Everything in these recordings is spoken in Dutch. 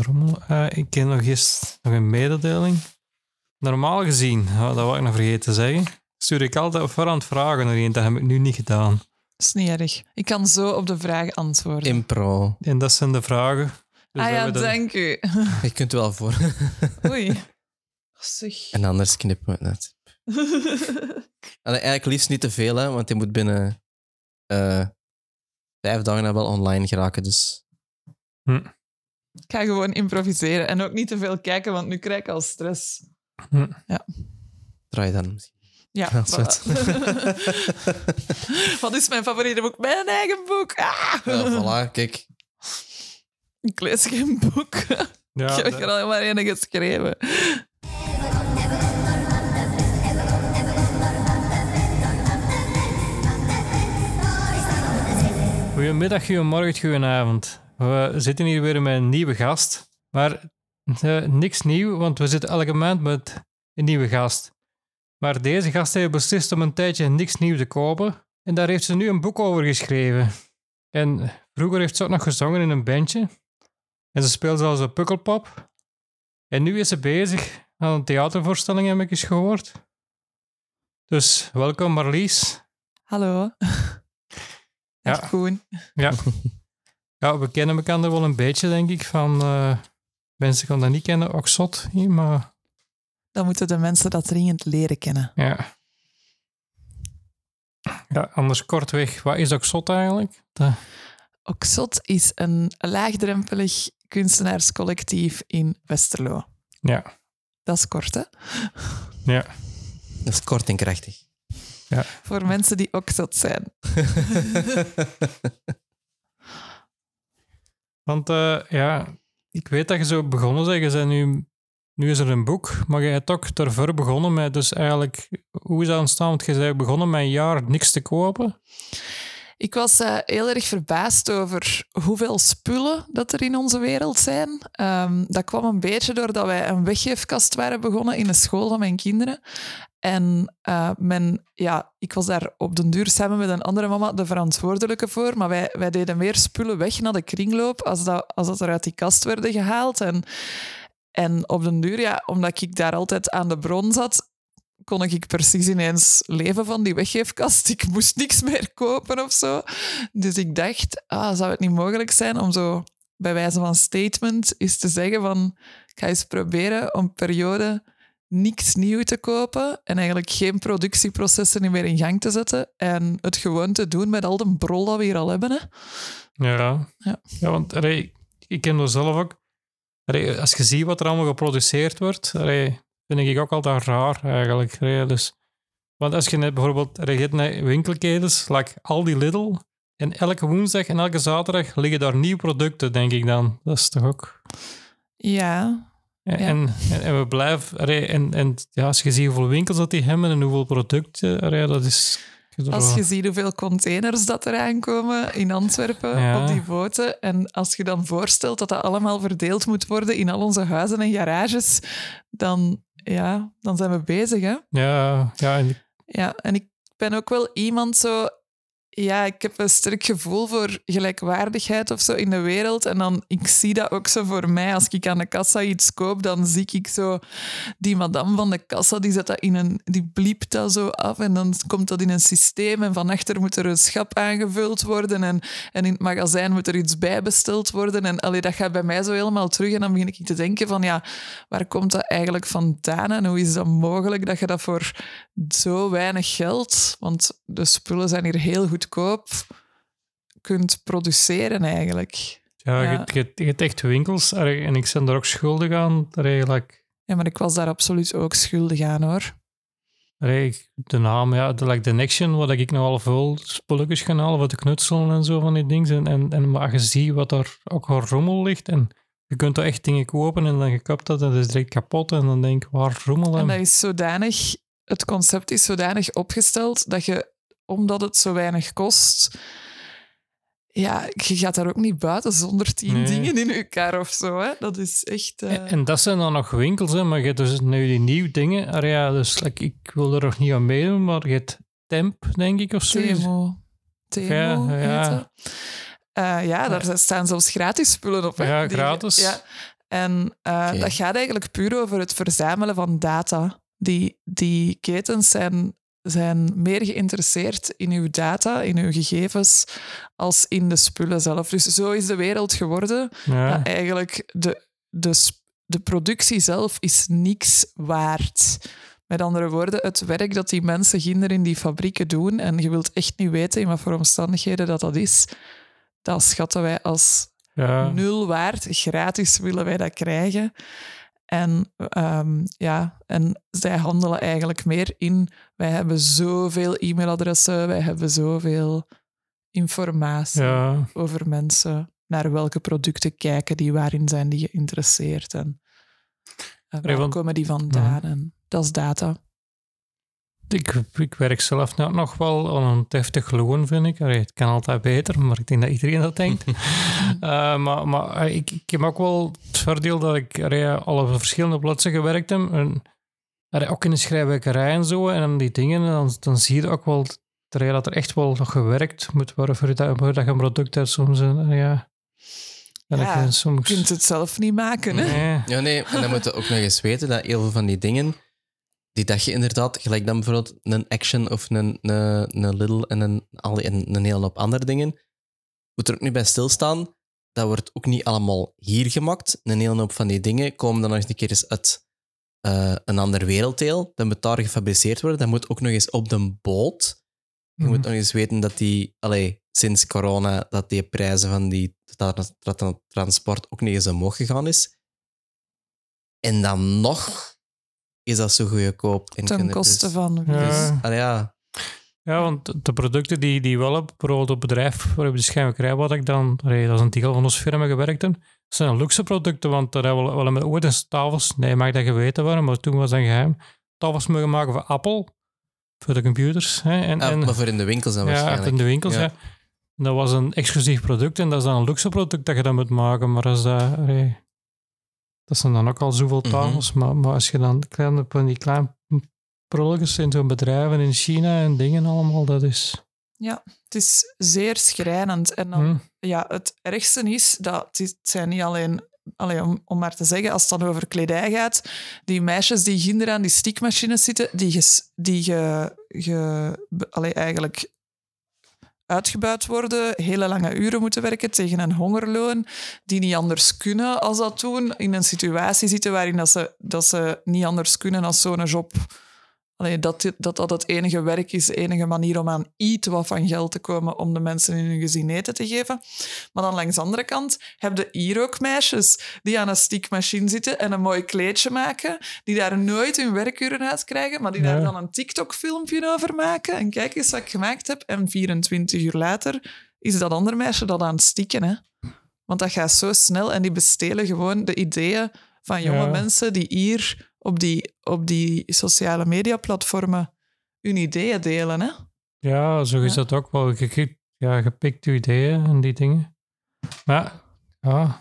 Rommel. Eh, ik ken nog eens nog een mededeling. Normaal gezien, oh, dat wou ik nog vergeten te zeggen, stuur ik altijd op voorhand vragen naar Dat heb ik nu niet gedaan. Dat is niet erg. Ik kan zo op de vraag antwoorden. Impro. En dat zijn de vragen. Dus ah ja, dat- dank u. Je kunt wel voor. Oei. Zeg. En anders knippen we het. Allee, eigenlijk liefst niet te veel, hè, want die moet binnen eh, vijf dagen wel online geraken. Dus Ik ga gewoon improviseren en ook niet te veel kijken, want nu krijg ik al stress. draai dan misschien. Ja, Ja, voilà. Wat is mijn favoriete boek? Mijn eigen boek. Ah! Ja, voilà, kijk. Ik lees geen boek. Ja, ik heb dat- er al maar één geschreven. Goedemiddag, goedemorgen, goedenavond. We zitten hier weer met een nieuwe gast. Maar eh, niks nieuw, want we zitten elke maand met een nieuwe gast. Maar deze gast heeft beslist om een tijdje niks nieuw te kopen. En daar heeft ze nu een boek over geschreven. En vroeger heeft ze ook nog gezongen in een bandje. En ze speelt zelfs op Pukkelpop. En nu is ze bezig aan een theatervoorstelling, heb ik eens gehoord. Dus welkom Marlies. Hallo. Ja. Echt Koen. Ja. ja, we kennen elkaar wel een beetje, denk ik. Van eh, mensen kan dat niet kennen, ook zot. hier, Maar Dan moeten de mensen dat dringend leren kennen. ja. Ja, anders kortweg, wat is ook zot eigenlijk? Dat- Oxot is een laagdrempelig kunstenaarscollectief in Westerlo. ja, Dat is kort, hè? ja. Dat is kort en krachtig. Voor mensen die Oxot zijn. Want eh, ja, ik weet dat je zo begonnen bent. Je bent nu, nu is er een boek, maar je hebt ook daarvoor begonnen met, dus eigenlijk, hoe is dat ontstaan? Want je bent begonnen met een jaar niks te kopen. Ik was eh, heel erg verbaasd over hoeveel spullen dat er in onze wereld zijn. Ehm, dat kwam een beetje doordat wij een weggeefkast waren begonnen in de school van mijn kinderen. En eh, men, ja, ik was daar op den duur samen met een andere mama de verantwoordelijke voor. Maar wij, wij deden meer spullen weg naar de kringloop als dat, als dat er uit die kast werden gehaald. En, en op den duur, ja, omdat ik daar altijd aan de bron zat, kon ik precies ineens leven van die weggeefkast. Ik moest niks meer kopen of zo. Dus ik dacht, ah, zou het niet mogelijk zijn om zo bij wijze van statement eens te zeggen van ik ga eens proberen om periode niks nieuw te kopen en eigenlijk geen productieprocessen meer in gang te zetten en het gewoon te doen met al de brol dat we hier al hebben. Hè. Ja. Ja. ja want allee, ik ken dat zelf ook. Allee, als je ziet wat er allemaal geproduceerd wordt, allee, vind ik ook altijd raar eigenlijk. Dus, want als je net bijvoorbeeld hebt net winkelketens, like Aldi Lidl, en elke woensdag en elke zaterdag liggen daar nieuwe producten, denk ik dan. Dat is toch ook... Ja, En, Ja. en, we blijven... en, en ja, als je ziet hoeveel winkels dat die hebben en hoeveel producten, dat is... Als je ziet hoeveel containers dat er aankomen in Antwerpen Ja. op die boten. En als je dan voorstelt dat dat allemaal verdeeld moet worden in al onze huizen en garages, dan, ja, dan zijn we bezig. Hè? Ja, ja en Ja, en ik ben ook wel iemand zo. Ja, ik heb een sterk gevoel voor gelijkwaardigheid of zo in de wereld. En dan, ik zie dat ook zo voor mij. Als ik aan de kassa iets koop, dan zie ik zo die madame van de kassa, die zet dat in een, die bliept dat zo af en dan komt dat in een systeem en van achter moet er een schap aangevuld worden en, en in het magazijn moet er iets bijbesteld worden. En allee, dat gaat bij mij zo helemaal terug en dan begin ik te denken van, ja, waar komt dat eigenlijk vandaan en hoe is dat mogelijk dat je dat voor zo weinig geld, want de spullen zijn hier heel goedkoop, kunt produceren eigenlijk. Ja, Ja. Je, je, je hebt echt winkels en ik ben daar ook schuldig aan. Eigenlijk, Ja, maar ik was daar absoluut ook schuldig aan, hoor. de naam, ja, de, like The Nection, wat ik nogal veel spulletjes ga halen te knutselen en zo van die dingen. En, en, en maar je ziet wat er ook al rommel ligt en je kunt er echt dingen kopen en dan je kapt dat en dat is direct kapot en dan denk ik, waar rommel en... dat is zodanig, het concept is zodanig opgesteld dat je, omdat het zo weinig kost, ja, je gaat daar ook niet buiten zonder tien Nee. dingen in je kar of zo. Hè? Dat is echt... eh, En, en dat zijn dan nog winkels, hè, maar je hebt dus nu die nieuwe dingen. Allee, ja, dus like, ik wil er nog niet aan meedoen, maar je hebt Temp, denk ik, of zo. Temo. Temo Ja, ja. Eh, ja, daar staan zelfs gratis spullen op. Hè? Ja, Die- gratis. ja. En eh, dat gaat eigenlijk puur over het verzamelen van data. Die, die ketens zijn, zijn meer geïnteresseerd in uw data, in uw gegevens, als in de spullen zelf. Dus zo is de wereld geworden. Ja. dat eigenlijk de, de, de productie zelf is niks waard. Met andere woorden, het werk dat die mensen ginder in die fabrieken doen, en je wilt echt niet weten in wat voor omstandigheden dat dat is, dat schatten wij als ja. nul waard. Gratis willen wij dat krijgen. En, ehm, ja, en zij handelen eigenlijk meer in, wij hebben zoveel e-mailadressen, wij hebben zoveel informatie ja. over mensen, naar welke producten kijken die, waarin zijn die geïnteresseerd en, en waar komen die vandaan. En dat is data. Ik, ik werk zelf nou nog wel aan een deftig loon, vind ik. Allee, het kan altijd beter, maar ik denk dat iedereen dat denkt. Eh, maar maar eh, ik, ik heb ook wel het voordeel dat ik allee, al op verschillende plaatsen gewerkt heb. En, allee, ook in de schrijfwerkerij en zo. En dan die dingen, en dan, dan zie je ook wel dat er, dat er echt wel nog gewerkt moet worden voor dat, voor dat je een product hebt. Soms, en, eh, ja. En Ja, ik, soms, Je kunt het zelf niet maken. Hè? Nee. Ja, nee, en dan moet je ook nog eens weten dat heel veel van die dingen, die dat je inderdaad, gelijk dan bijvoorbeeld een action of een, een, een little en een, en een hele hoop andere dingen, moet er ook niet bij stilstaan. Dat wordt ook niet allemaal hier gemaakt. Een hele hoop van die dingen komen dan nog eens een keer eens uit eh, een ander werelddeel. Dat moet daar gefabriceerd worden. Dat moet ook nog eens op de boot. Je moet Mhm. nog eens weten dat die, allee, sinds corona, dat die prijzen van die tra- transport ook niet eens omhoog gegaan is. En dan nog is dat zo goedkoop. En Ten kunnen koste dus- van? Ja. Dus, ja. Ja, want de producten die, die wel hebben, bijvoorbeeld op het bedrijf waar ik de schijnwerkerij wat ik dan, allee, dat is een deel van onze firma gewerkt heb, dat zijn luxe producten, want daar hebben we wel met ooit eens tafels, nee, mag dat geweten worden, maar toen was dat geheim, tafels mogen maken voor Apple, voor de computers. Hè, en, Ah, en, maar voor in de winkels dan ja, waarschijnlijk. in de winkels, Ja. ja. Dat was een exclusief product en dat is dan een luxe product dat je dan moet maken, maar als dat, allee, dat zijn dan ook al zoveel Mhm. tafels, maar, maar als je dan kleine, van die kleine prulletjes in zo'n bedrijven in China en dingen allemaal, dat is... Het is zeer schrijnend. En dan, Hm. ja, het ergste is dat het is- het zijn niet alleen... Allee, om, om maar te zeggen, als het dan over kledij gaat, die meisjes die ginder aan die stiekmachines zitten, die, ges, die ge, ge, allee, eigenlijk uitgebuit worden, hele lange uren moeten werken tegen een hongerloon, die niet anders kunnen als dat doen, in een situatie zitten waarin dat ze, dat ze niet anders kunnen als zo'n job Allee, dat, dat dat het enige werk is, de enige manier om aan iets wat van geld te komen om de mensen in hun gezin eten te geven. Maar dan langs de andere kant heb je hier ook meisjes die aan een stiekmachine zitten en een mooi kleedje maken, die daar nooit hun werkuren uit krijgen, maar die daar Ja. dan een TikTok-filmpje over maken. En kijk eens wat ik gemaakt heb. En 24 uur later is dat andere meisje dat aan het stikken. Hè? Want dat gaat zo snel en die bestelen gewoon de ideeën van jonge Ja. mensen die hier op die, op die sociale mediaplatformen hun ideeën delen. Hè? Ja, zo is Ja. dat ook wel. Je, ja, je pikt je ideeën en die dingen. Maar ja,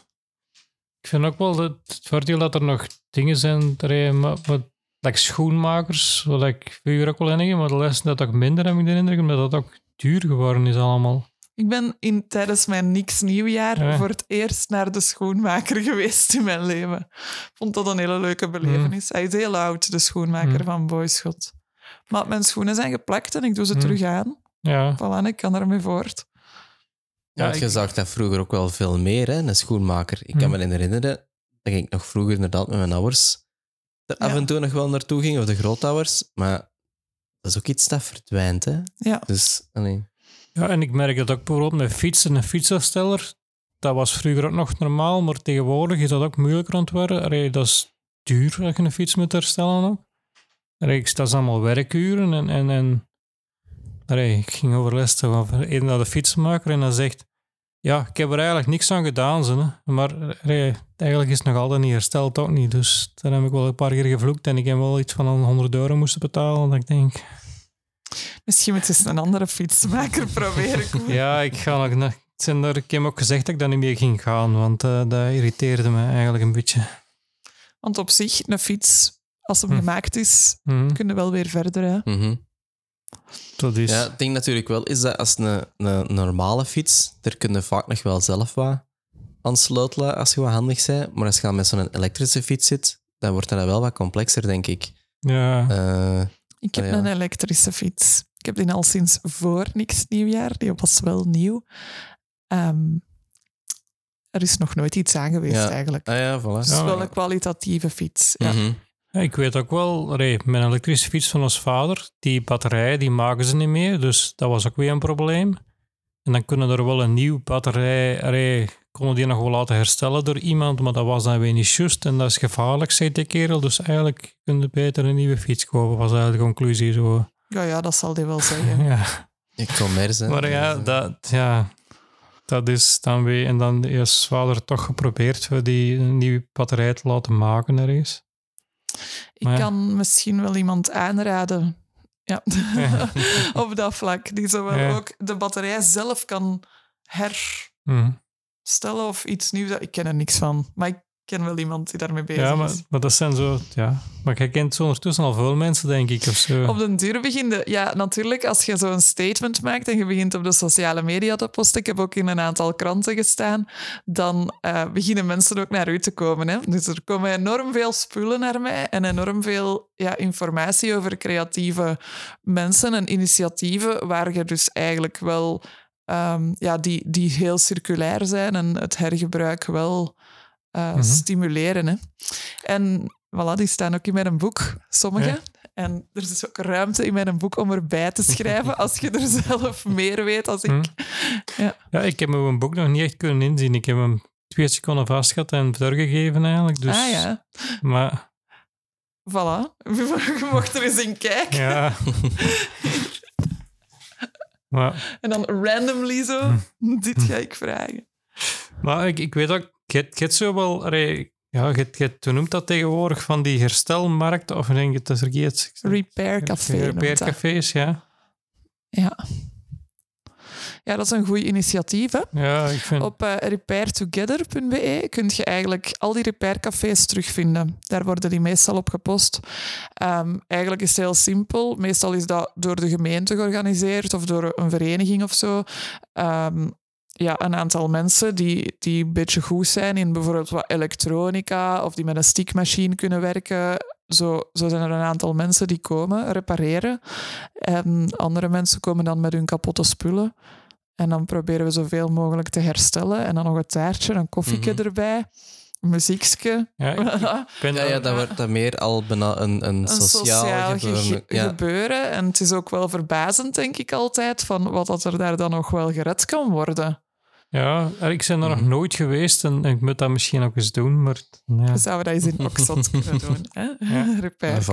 ik vind ook wel dat het voordeel dat er nog dingen zijn, maar, wat, like schoenmakers, wat ik vroeger ook wel in maar de les dat ook minder heb ik de indruk, omdat dat ook duur geworden is allemaal. Ik ben in, tijdens mijn niks nieuwjaar Ja. voor het eerst naar de schoenmaker geweest in mijn leven. Ik vond dat een hele leuke belevenis. Hij is heel oud, de schoenmaker Mm. van Boyschot. Maar mijn schoenen zijn geplakt en ik doe ze Mm. terug aan. Ja, Voilà, ik kan ermee voort. Ja, want ik- je zag dat vroeger ook wel veel meer, hè, een schoenmaker. Ik kan me herinneren dat ik nog vroeger inderdaad met mijn ouders er af en toe nog wel naartoe ging, of de grootouders. Maar dat is ook iets dat verdwijnt, hè. Ja. Dus, allee. Ja, en ik merk dat ook bijvoorbeeld met fietsen, een fietsafsteller, dat was vroeger ook nog normaal, maar tegenwoordig is dat ook moeilijker. Allee, dat is duur dat je een fiets moet herstellen ook. Allee, dat is allemaal werkuren en, en, en allee, ik ging overlesten over een naar de fietsenmaker en hij zegt ja, ik heb er eigenlijk niks aan gedaan, ze, maar allee, eigenlijk is het nog altijd niet hersteld, ook niet. Dus daar heb ik wel een paar keer gevloekt en ik heb wel iets van een 100 euro moesten betalen. Dat ik denk, Misschien moet je eens een andere fietsmaker proberen. Koen. ja, ik ga nog... zijn er- Ik heb ook gezegd dat ik daar niet meer ging gaan, want eh, dat irriteerde me eigenlijk een beetje. Want op zich, een fiets, als hem Hm. gemaakt is, Mhm, kun je wel weer verder. Hè? mhm. dat is... Ja, het ding natuurlijk wel is dat als een, een normale fiets, daar kun je vaak nog wel zelf wat aan slootla als je wat handig bent. Maar als je dan met zo'n elektrische fiets zit, dan wordt dat wel wat complexer, denk ik. Ja. Eh, Ik heb Ah, ja. een elektrische fiets. Ik heb die al sinds voor niks nieuwjaar. Die was wel nieuw. Ehm, er is nog nooit iets aan geweest, Ja. eigenlijk. ah ja, voilà. Het is Ja. wel een kwalitatieve fiets. Ja. Ja, Ik weet ook wel, mijn elektrische fiets van ons vader, die batterij, die maken ze niet meer. Dus dat was ook weer een probleem. En dan kunnen er wel een nieuwe batterij, konden die nog wel laten herstellen door iemand, maar dat was dan weer niet juist. En dat is gevaarlijk, zei die kerel. Dus eigenlijk kun je beter een nieuwe fiets kopen, was eigenlijk de conclusie zo. Ja, ja, dat zal die wel zeggen. Ja. Ik commerce. hè. Maar ja, Dus, eh, dat, ja, dat is dan weer... En dan is vader toch geprobeerd voor die een nieuwe batterij te laten maken ergens. Ik Maar ja. kan misschien wel iemand aanraden. Ja. Op dat vlak. Die zowel Ja. ook de batterij zelf kan herstellen Mhm. of iets nieuws. Ik ken er niks van. Maar ik ken wel iemand die daarmee bezig Ja, maar, is. maar dat zijn zo... Ja. Maar je kent zo ondertussen al veel mensen, denk ik, of zo. Op den duur beginde... Ja, natuurlijk, als je zo'n statement maakt en je begint op de sociale media te posten, ik heb ook in een aantal kranten gestaan, dan eh, beginnen mensen ook naar u te komen. Hè? Dus er komen enorm veel spullen naar mij en enorm veel ja, informatie over creatieve mensen en initiatieven waar je dus eigenlijk wel... ehm, ja, die, die heel circulair zijn en het hergebruik wel eh, Mhm. stimuleren. Hè? En voilà, die staan ook in mijn boek, sommige. Ja. En er is ook ruimte in mijn boek om erbij te schrijven als je er zelf meer weet als ik. Hm. Ja, ik heb mijn boek nog niet echt kunnen inzien. Ik heb hem twee seconden vastgehad en doorgegeven eigenlijk. Dus, Ah ja, Maar voilà. Je mocht er eens in kijken. ja... maar En dan randomly zo, Hm. dit ga ik vragen. Maar ik, ik weet ook, je hebt- zo wel... allee, ja, je, je, noemt dat tegenwoordig? Van die herstelmarkten? Of denk je het is verkeerd? Repair Café noemt dat. Repaircafés, ja. Ja. Ja, dat is een goed initiatief. Hè? Ja, ik vind... Op eh, repairtogether.be kun je eigenlijk al die repaircafés terugvinden. Daar worden die meestal op gepost. Ehm, eigenlijk is het heel simpel. Meestal is dat door de gemeente georganiseerd of door een vereniging of zo. Ehm, ja, een aantal mensen die, die een beetje goed zijn in bijvoorbeeld wat elektronica of die met een stickmachine kunnen werken. Zo, zo zijn er een aantal mensen die komen repareren. En andere mensen komen dan met hun kapotte spullen. En dan proberen we zoveel mogelijk te herstellen. En dan nog een taartje, een koffieke Mhm. erbij, een muziekje. ja, Ja, dat wordt dan meer al bijna een, een, een sociaal, ge- gebeuren. Ja. gebeuren. En het is ook wel verbazend, denk ik altijd, van wat dat er daar dan nog wel gered kan worden. Ja, ik ben er nog Mhm. nooit geweest en ik moet dat misschien ook eens doen, maar ja. Zouden we dat eens in Oxford kunnen doen. Hè? Ja. Repair.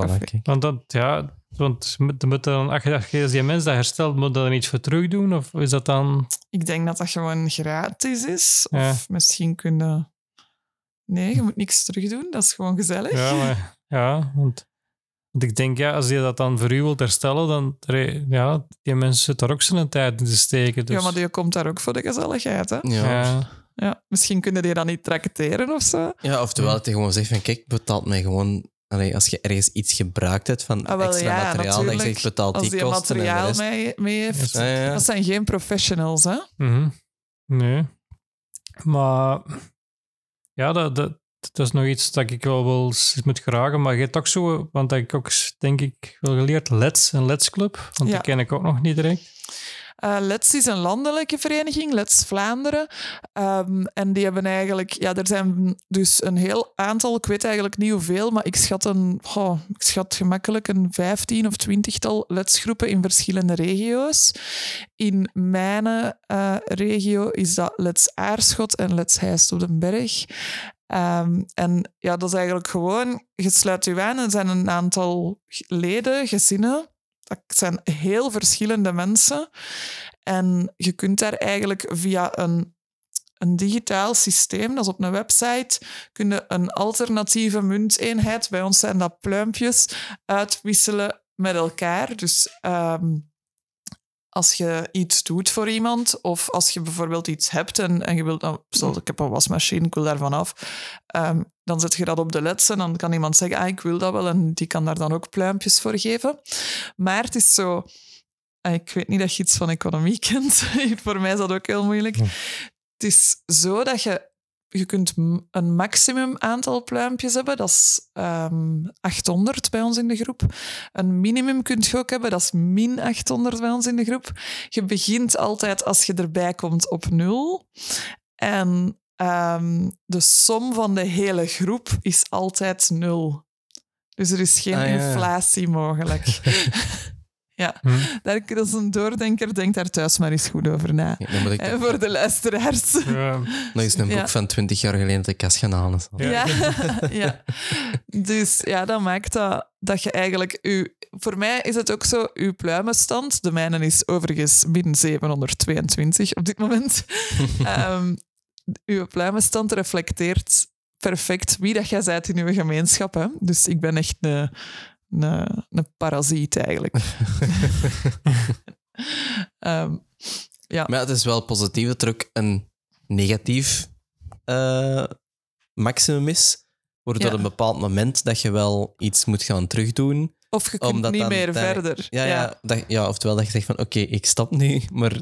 Want dat, ja, want moet, moet dan, als je, die mens dat herstelt, moet dat dan iets voor terug doen? Of is dat dan... Ik denk dat dat gewoon gratis is. Of Ja. misschien kunnen... Nee, je moet niks terug doen. Dat is gewoon gezellig. Ja, maar, ja want, want ik denk, ja, als je dat dan voor u wilt herstellen, dan, ja, die mensen zitten daar ook zijn tijd in te steken. Dus, Ja, maar die komt daar ook voor de gezelligheid. Hè? Ja. ja, Ja, misschien kunnen die dan niet tracteren of zo. Ja, oftewel dat hij gewoon zegt van kijk, betaalt mij gewoon... Allee, als je ergens iets gebruikt hebt van Ah, wel, extra ja, materiaal, dan zeg je betaalt Als die die kosten en de materiaal rest. mee, mee heeft. Ja, ja. Dat zijn geen professionals, hè? mhm. nee. Maar ja, dat, dat, dat is nog iets dat ik wel wil eens moet gragen. Maar je hebt ook zo, want dat ik ook, denk ik, wel geleerd, Let's, een Let's Club. Want Ja. die ken ik ook nog niet direct. Eh, Let's is een landelijke vereniging, Let's Vlaanderen. Ehm, en die hebben eigenlijk... Ja, er zijn dus een heel aantal, ik weet eigenlijk niet hoeveel, maar ik schat, een, goh, ik schat gemakkelijk een vijftien of twintigtal Let's-groepen in verschillende regio's. In mijn eh, regio is dat Let's Aarschot en Let's Heist op den Berg. Ehm, en ja, dat is eigenlijk gewoon, je sluit je aan, er zijn een aantal leden, gezinnen. Dat zijn heel verschillende mensen. En je kunt daar eigenlijk via een, een digitaal systeem, dat is op een website, kun je een alternatieve munteenheid, bij ons zijn dat pluimpjes, uitwisselen met elkaar. Dus ehm, als je iets doet voor iemand, of als je bijvoorbeeld iets hebt en, en je wilt, nou, stel, ik heb een wasmachine, ik wil daarvan af, ehm, dan zet je dat op de leds en dan kan iemand zeggen, ah, ik wil dat wel, en die kan daar dan ook pluimpjes voor geven. Maar het is zo... ah, Ik weet niet dat je iets van economie kent. voor mij is dat ook heel moeilijk. Het is zo dat je je kunt een maximum aantal pluimpjes hebben, dat is ehm 800 bij ons in de groep. Een minimum kunt je ook hebben, dat is min 800 bij ons in de groep. Je begint altijd als je erbij komt op nul. En ehm, de som van de hele groep is altijd nul. Dus er is geen Ah, ja. inflatie mogelijk. ja, Hm. dat is een doordenker. Denk daar thuis maar eens goed over na. Ja, En voor de luisteraars. Ja. nog eens een boek Ja. van 20 jaar geleden uit de kast gaan halen. Ja. Ja. ja. Dus ja, dat maakt dat, dat je eigenlijk... U, voor mij is het ook zo, uw pluimenstand, de mijne is overigens min 722 op dit moment, Ehm uw pluimenstand reflecteert perfect wie dat jij bent in uw gemeenschap. Hè? Dus ik ben echt een, een, een parasiet eigenlijk. Ehm, ja. Maar het is wel positief dat er ook een negatief eh, maximum is. Wordt Ja. op een bepaald moment dat je wel iets moet gaan terugdoen. Of je kunt Omdat niet meer daar- verder. Ja, ja. Dat, ja oftewel dat je zegt van oké, ik stop nu. Maar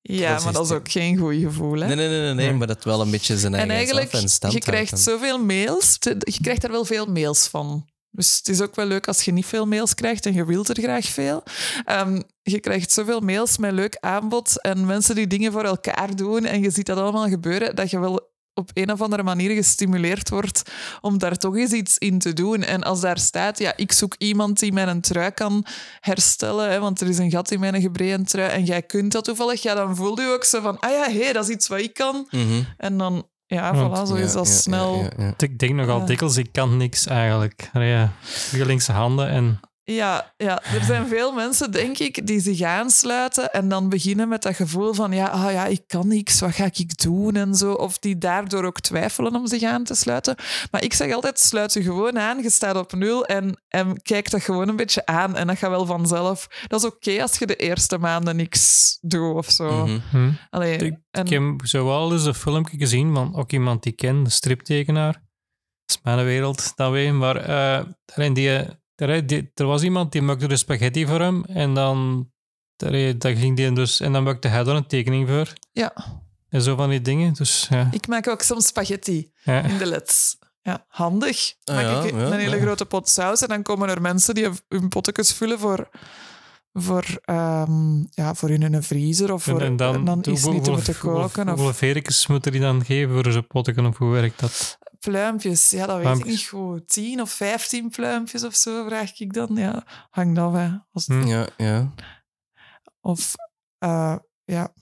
Ja, Dat maar dat is ook geen goed gevoel. Hè? nee, nee, nee, nee, nee, maar dat wel een beetje zijn En eigen eigenlijk, zelfverstand je krijgt zoveel mails. te- Je krijgt daar wel veel mails van. Dus het is ook wel leuk als je niet veel mails krijgt en je wilt er graag veel. Ehm, je krijgt zoveel mails met leuk aanbod en mensen die dingen voor elkaar doen en je ziet dat allemaal gebeuren, dat je wel op een of andere manier gestimuleerd wordt om daar toch eens iets in te doen. En als daar staat, ja, ik zoek iemand die mijn trui kan herstellen, hè, want er is een gat in mijn gebreide trui en jij kunt dat toevallig, ja, dan voel je ook zo van, ah ja, hé, dat is iets wat ik kan. Mhm. En dan, ja, Want- voilà, zo is Ja, dat ja, snel. ja, ja, ja. Ik denk nogal Ja. dikwijls, ik kan niks eigenlijk. Ja, linkse handen en Ja, ja, er zijn veel mensen, denk ik, die zich aansluiten en dan beginnen met dat gevoel van ja, ah, ja, ik kan niks, wat ga ik doen en zo. Of die daardoor ook twijfelen om zich aan te sluiten. Maar ik zeg altijd, sluit je gewoon aan, je staat op nul en, en kijk dat gewoon een beetje aan en dat gaat wel vanzelf. Dat is oké als je de eerste maanden niks doet of zo. Allee, Ik- en, Ik heb zo wel eens een filmpje gezien van ook iemand die ik ken, de striptekenaar. Dat is mijn wereld, dat weet je. Maar eh, alleen die, er, die- er was iemand die maakte de spaghetti voor hem en dan, daar, daar ging die dus, en dan maakte hij er een tekening voor. ja, En zo van die dingen. Dus ja. ik maak ook soms spaghetti ja. in de leds. Ja, handig. Ah, Maak ja, ik ja, een hele ja. grote pot saus en dan komen er mensen die hun pottekens vullen voor, voor, ehm, ja, voor in hun vriezer of voor en, en dan, dan iets niet te moeten koken. Hoeveel Of verikjes moeten die dan geven voor zijn potten of hoe werkt dat? Pluimpjes, ja, dat weet Pluimpjes. ik niet goed. 10 of 15 pluimpjes of zo, vraag ik dan. Ja, hangt af, hè. Als, Hm. Ja, ja. Of, eh, ja.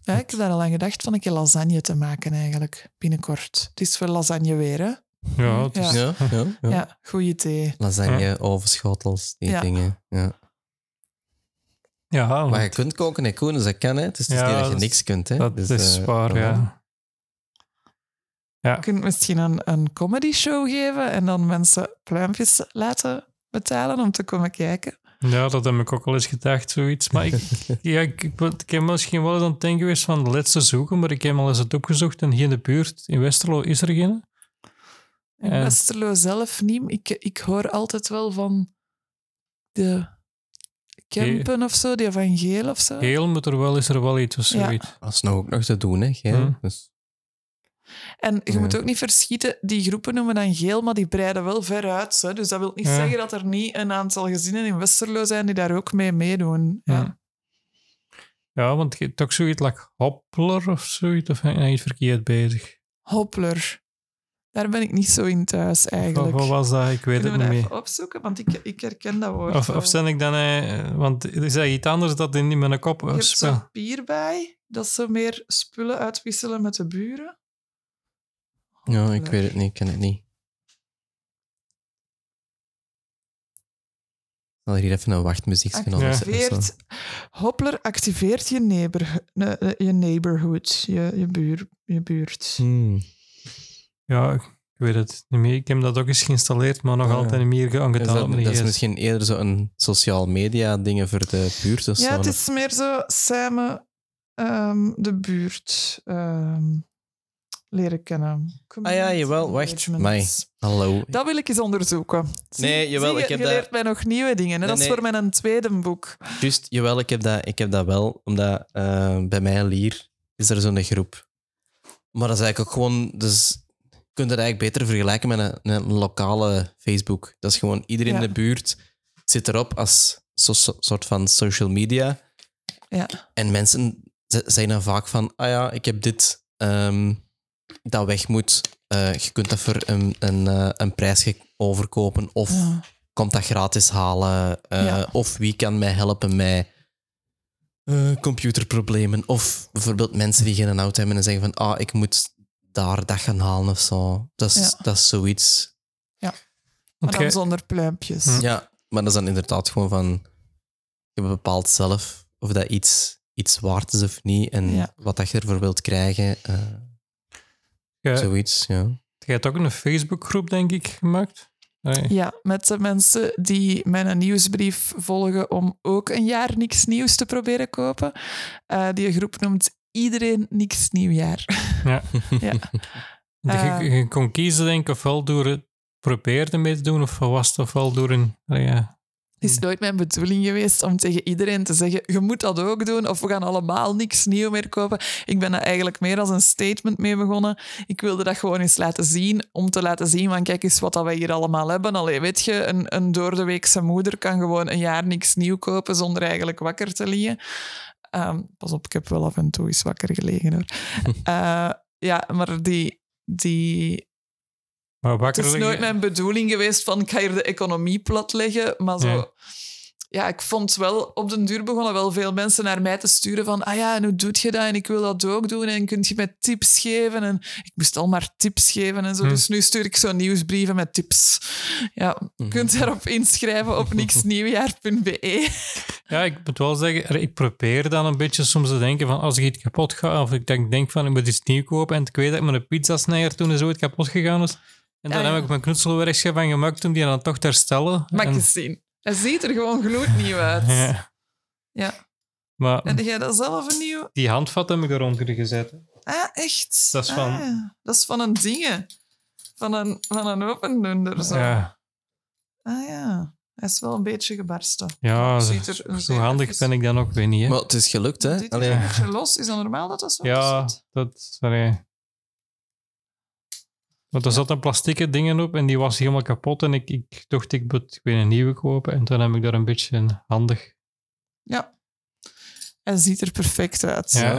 Ja, ik heb daar al aan gedacht van een keer lasagne te maken eigenlijk, binnenkort. Het is voor lasagne weer, hè? Ja, het is, Ja. Ja, ja, ja. Ja, goeie idee. Lasagne, ovenschotels, die Ja. dingen. Ja. ja, Maar je kunt koken en koen, dus dat kan. Hè. Het is dus Ja, niet dat je niks kunt. Hè. dat Dus, is eh, waar, voilà. Ja. Je kunt misschien een, een comedy show geven en dan mensen pluimpjes laten betalen om te komen kijken. Ja, dat heb ik ook al eens gedacht, zoiets. Maar ik, ja, ik, ik, ik heb misschien wel eens aan het denken geweest van de laatste zoeken, maar ik heb al eens het opgezocht en hier in de buurt, in Westerlo, is er geen. In Ja. Westerlo zelf niet. Ik, ik hoor altijd wel van de Kempen of zo, die van Geel of zo. Heel moet er wel, is er wel iets of Ja. zoiets. Dat is nog ook nog te doen, hè. Geel. Hm. Dus, En je Ja. moet ook niet verschieten, die groepen noemen dan Geel, maar die breiden wel ver uit. Hè. Dus dat wil niet Ja. zeggen dat er niet een aantal gezinnen in Westerlo zijn die daar ook mee meedoen. Ja. Ja. Want je hebt toch zoiets like Hoppler of zoiets, of ben iets verkeerd bezig? Hoppler. Daar ben ik niet zo in thuis Of eigenlijk. wat was dat? Ik weet Kunnen het we niet meer. even opzoeken? Want ik, ik herken dat woord Of, of zijn ik dan... eh, want is dat iets anders dat in mijn kop Je hebt bij, dat ze meer spullen uitwisselen met de buren. Ja, ik weet het niet. Ik ken het niet. Ik zal hier even een wachtmuziek gaan Ja. Activeert, Hoppler activeert je, neighbor, eh, je neighborhood, je, je, buur, je buurt. Hmm. Ja, ik weet het niet meer. Ik heb dat ook eens geïnstalleerd, maar nog Ah, ja. altijd niet meer Is aangedaan dat, dat is misschien eerder zo een sociaal media dingen voor de buurt of Ja, zo. het is meer zo samen ehm, de buurt ehm, leren kennen. Ah ja, jawel, wacht. Mai. Hallo. Dat wil ik eens onderzoeken. Zie- Nee, jawel, zie ik heb je dat- leert mij nog nieuwe dingen. Hè? Nee, dat is nee. voor mijn tweede boek. Juist, jawel, ik heb dat, ik heb dat wel. Omdat eh, bij mij, Lier, is er zo'n groep. Maar dat is eigenlijk ook gewoon... Dus, je kunt het eigenlijk beter vergelijken met een, een lokale Facebook. Dat is gewoon iedereen Ja. in de buurt zit erop als zo- zo- soort van social media. Ja. En mensen z- zeggen dan vaak van, ah ja, ik heb dit ehm, dat weg moet. Eh, je kunt dat voor een, een, eh, een prijs ge- overkopen of Ja. komt dat gratis halen. eh, Ja. Of wie kan mij helpen met eh, computerproblemen. Of bijvoorbeeld mensen die geen auto hebben en zeggen van, ah, ik moet daar dat gaan halen of zo. Dat is, Ja. dat is zoiets. Maar Want dan zonder pluimpjes. Hm. Ja, maar dat is dan inderdaad gewoon van, je bepaalt zelf of dat iets, iets waard is of niet en Ja. wat dat je ervoor wilt krijgen. Zoiets, ja. jij hebt ook een Facebookgroep, denk ik, gemaakt. Nee. Ja, met de mensen die mijn nieuwsbrief volgen om ook een jaar niks nieuws te proberen kopen. Eh, die groep noemt Iedereen Niks Nieuwjaar. Ja. ja. Je, Eh. je- je kon kiezen, denk ik, ofwel door het proberen mee te doen, of was het ofwel door een... ja. Het is nooit mijn bedoeling geweest om tegen iedereen te zeggen: je moet dat ook doen, of we gaan allemaal niks nieuw meer kopen. Ik ben er eigenlijk meer als een statement mee begonnen. Ik wilde dat gewoon eens laten zien, om te laten zien: van kijk eens wat dat wij hier allemaal hebben. Allee, weet je, een, een doordeweekse moeder kan gewoon een jaar niks nieuw kopen zonder eigenlijk wakker te liggen. Ehm, pas op, ik heb wel af en toe eens wakker gelegen hoor. Eh, ja, maar die. die Maar het is nooit mijn bedoeling geweest van ik ga hier de economie platleggen, maar zo... Ja. Ja. ik vond wel, op den duur begonnen wel veel mensen naar mij te sturen van ah ja, en hoe doe je dat? En ik wil dat ook doen. En kun je mij tips geven? En ik moest al maar tips geven en zo. Hm. Dus nu stuur ik zo nieuwsbrieven met tips. Ja, je kunt daarop inschrijven op niksnieuwjaar.be. Ja, ik moet wel zeggen, ik probeer dan een beetje soms te denken van als ik iets kapot ga, of ik denk, denk van ik moet iets nieuw kopen, en ik weet dat ik mijn pizzasnijer toen zo iets kapot gegaan is. En dan Ah, ja. heb ik mijn knutselwerkje van gemaakt om die dan toch te herstellen. Mag ik En- eens zien? Hij ziet er gewoon gloednieuw uit. ja. Ja. Maar Heb jij dat zelf een nieuw? die handvat heb ik eronder gezet. hè. Ah, echt? Dat is van- Ah, ja. dat is van een ding. Van een, van een opendoender. Zo. Ja, Ah ja, hij is wel een beetje gebarsten. ja Ziet zo, er zo handig ben ik dan ook weer niet. Hè? Maar het is gelukt, hè? Dit is Allee, een beetje los. Is dat normaal dat dat zo Ja, zit? dat... Sorry. Want er zaten plastieke dingen op en die was helemaal kapot. En ik, ik dacht, ik moet weer een nieuwe kopen. En toen heb ik daar een beetje een handig... Ja. Hij ziet er perfect uit. Ja.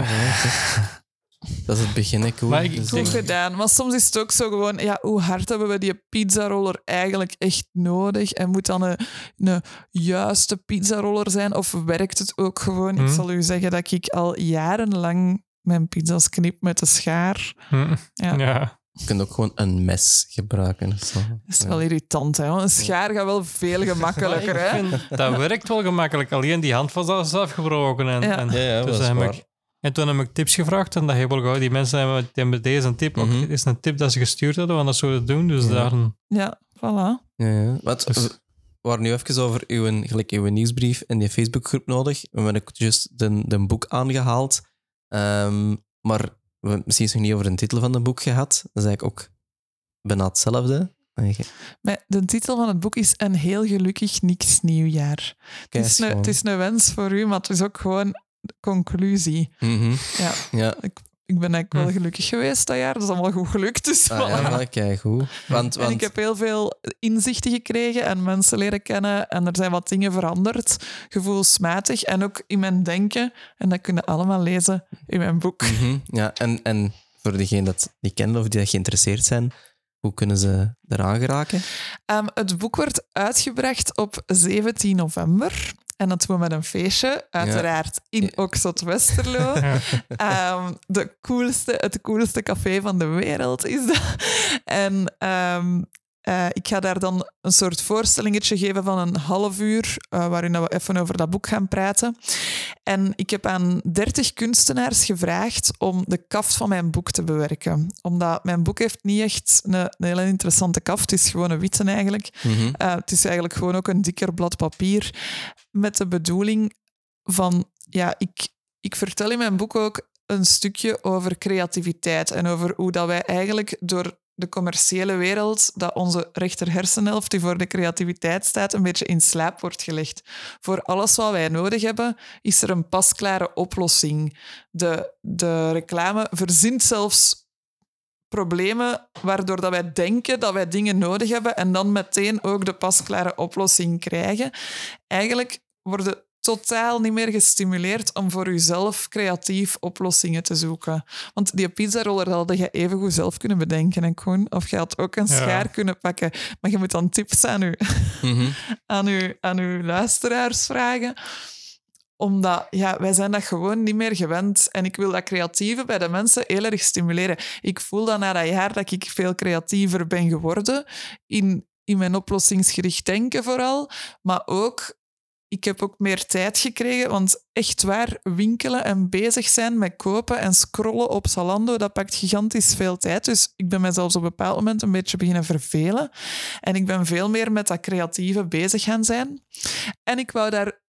Dat is het begin, hè, cool. Maar ik Dus, Goed gedaan. Maar soms is het ook zo gewoon, ja, hoe hard hebben we die pizzaroller eigenlijk echt nodig? En moet dan een, een juiste pizzaroller zijn? Of werkt het ook gewoon? Ik Hm. zal u zeggen dat ik al jarenlang mijn pizza's knip met de schaar. Hm. Ja. ja. Je kunt ook gewoon een mes gebruiken. Of zo. Dat is Ja. wel irritant, hè? want Een schaar gaat wel veel gemakkelijker, hè? ik vind, dat werkt wel gemakkelijk. Alleen die hand was al afgebroken. En, Ja. en, Ja, ja, dus dat is heb waar. ik, en toen heb ik tips gevraagd. En dat heb ik wel die mensen hebben, die hebben deze een tip. Ook, Mhm. het is een tip dat ze gestuurd hadden, want dat zouden doen. Dus Ja. daar... Ja, voilà. Ja, ja. Wat, Dus- we waren nu even over uw, gelijk uw nieuwsbrief en die Facebookgroep nodig. We hebben juist de, de boek aangehaald. Ehm, maar we hebben het misschien nog niet over de titel van het boek gehad. Dat is eigenlijk ook bijna hetzelfde. Maar de titel van het boek is Een heel gelukkig niks nieuwjaar. Het is, een, het is een wens voor u, maar het is ook gewoon de conclusie. Mhm. Ja, Ja, ik ben eigenlijk wel Hm. gelukkig geweest dat jaar. Dat is allemaal goed gelukt. Dus ah, voilà. ja, kijk goed. Want, En want ik heb heel veel inzichten gekregen en mensen leren kennen. En er zijn wat dingen veranderd, gevoelsmatig en ook in mijn denken. En dat kunnen allemaal lezen in mijn boek. Mhm, ja, en, en voor degenen dat niet kennen of die dat geïnteresseerd zijn, hoe kunnen ze eraan geraken? Ehm, het boek wordt uitgebracht op 17 november. En dat doen we met een feestje, uiteraard in Oxford Westerlo. Ehm, de coolste, het coolste café van de wereld is dat. En ehm, eh, ik ga daar dan een soort voorstellingetje geven van een half uur, eh, waarin we even over dat boek gaan praten. En ik heb aan 30 kunstenaars gevraagd om de kaft van mijn boek te bewerken. Omdat mijn boek heeft niet echt een, een hele interessante kaft. Het is gewoon een witte eigenlijk. Mhm. Uh, het is eigenlijk gewoon ook een dikker blad papier met de bedoeling van, ja, ik, ik vertel in mijn boek ook een stukje over creativiteit en over hoe dat wij eigenlijk door de commerciële wereld, dat onze rechter hersenhelft, die voor de creativiteit staat, een beetje in slaap wordt gelegd. Voor alles wat wij nodig hebben, is er een pasklare oplossing. De, de reclame verzint zelfs problemen waardoor dat wij denken dat wij dingen nodig hebben en dan meteen ook de pasklare oplossing krijgen. Eigenlijk worden totaal niet meer gestimuleerd om voor jezelf creatief oplossingen te zoeken. Want die pizzaroller hadden je even goed zelf kunnen bedenken, en Koen. Of je had ook een Ja. schaar kunnen pakken. Maar je moet dan tips aan je, Mhm. aan uw, aan uw luisteraars vragen. Omdat ja, wij zijn dat gewoon niet meer gewend. En ik wil dat creatieve bij de mensen heel erg stimuleren. Ik voel dat na dat jaar dat ik veel creatiever ben geworden. In, in mijn oplossingsgericht denken vooral. Maar ook, ik heb ook meer tijd gekregen. Want echt waar, winkelen en bezig zijn met kopen en scrollen op Zalando, dat pakt gigantisch veel tijd. Dus ik ben mezelf op een bepaald moment een beetje beginnen vervelen. En ik ben veel meer met dat creatieve bezig gaan zijn. En ik wou daar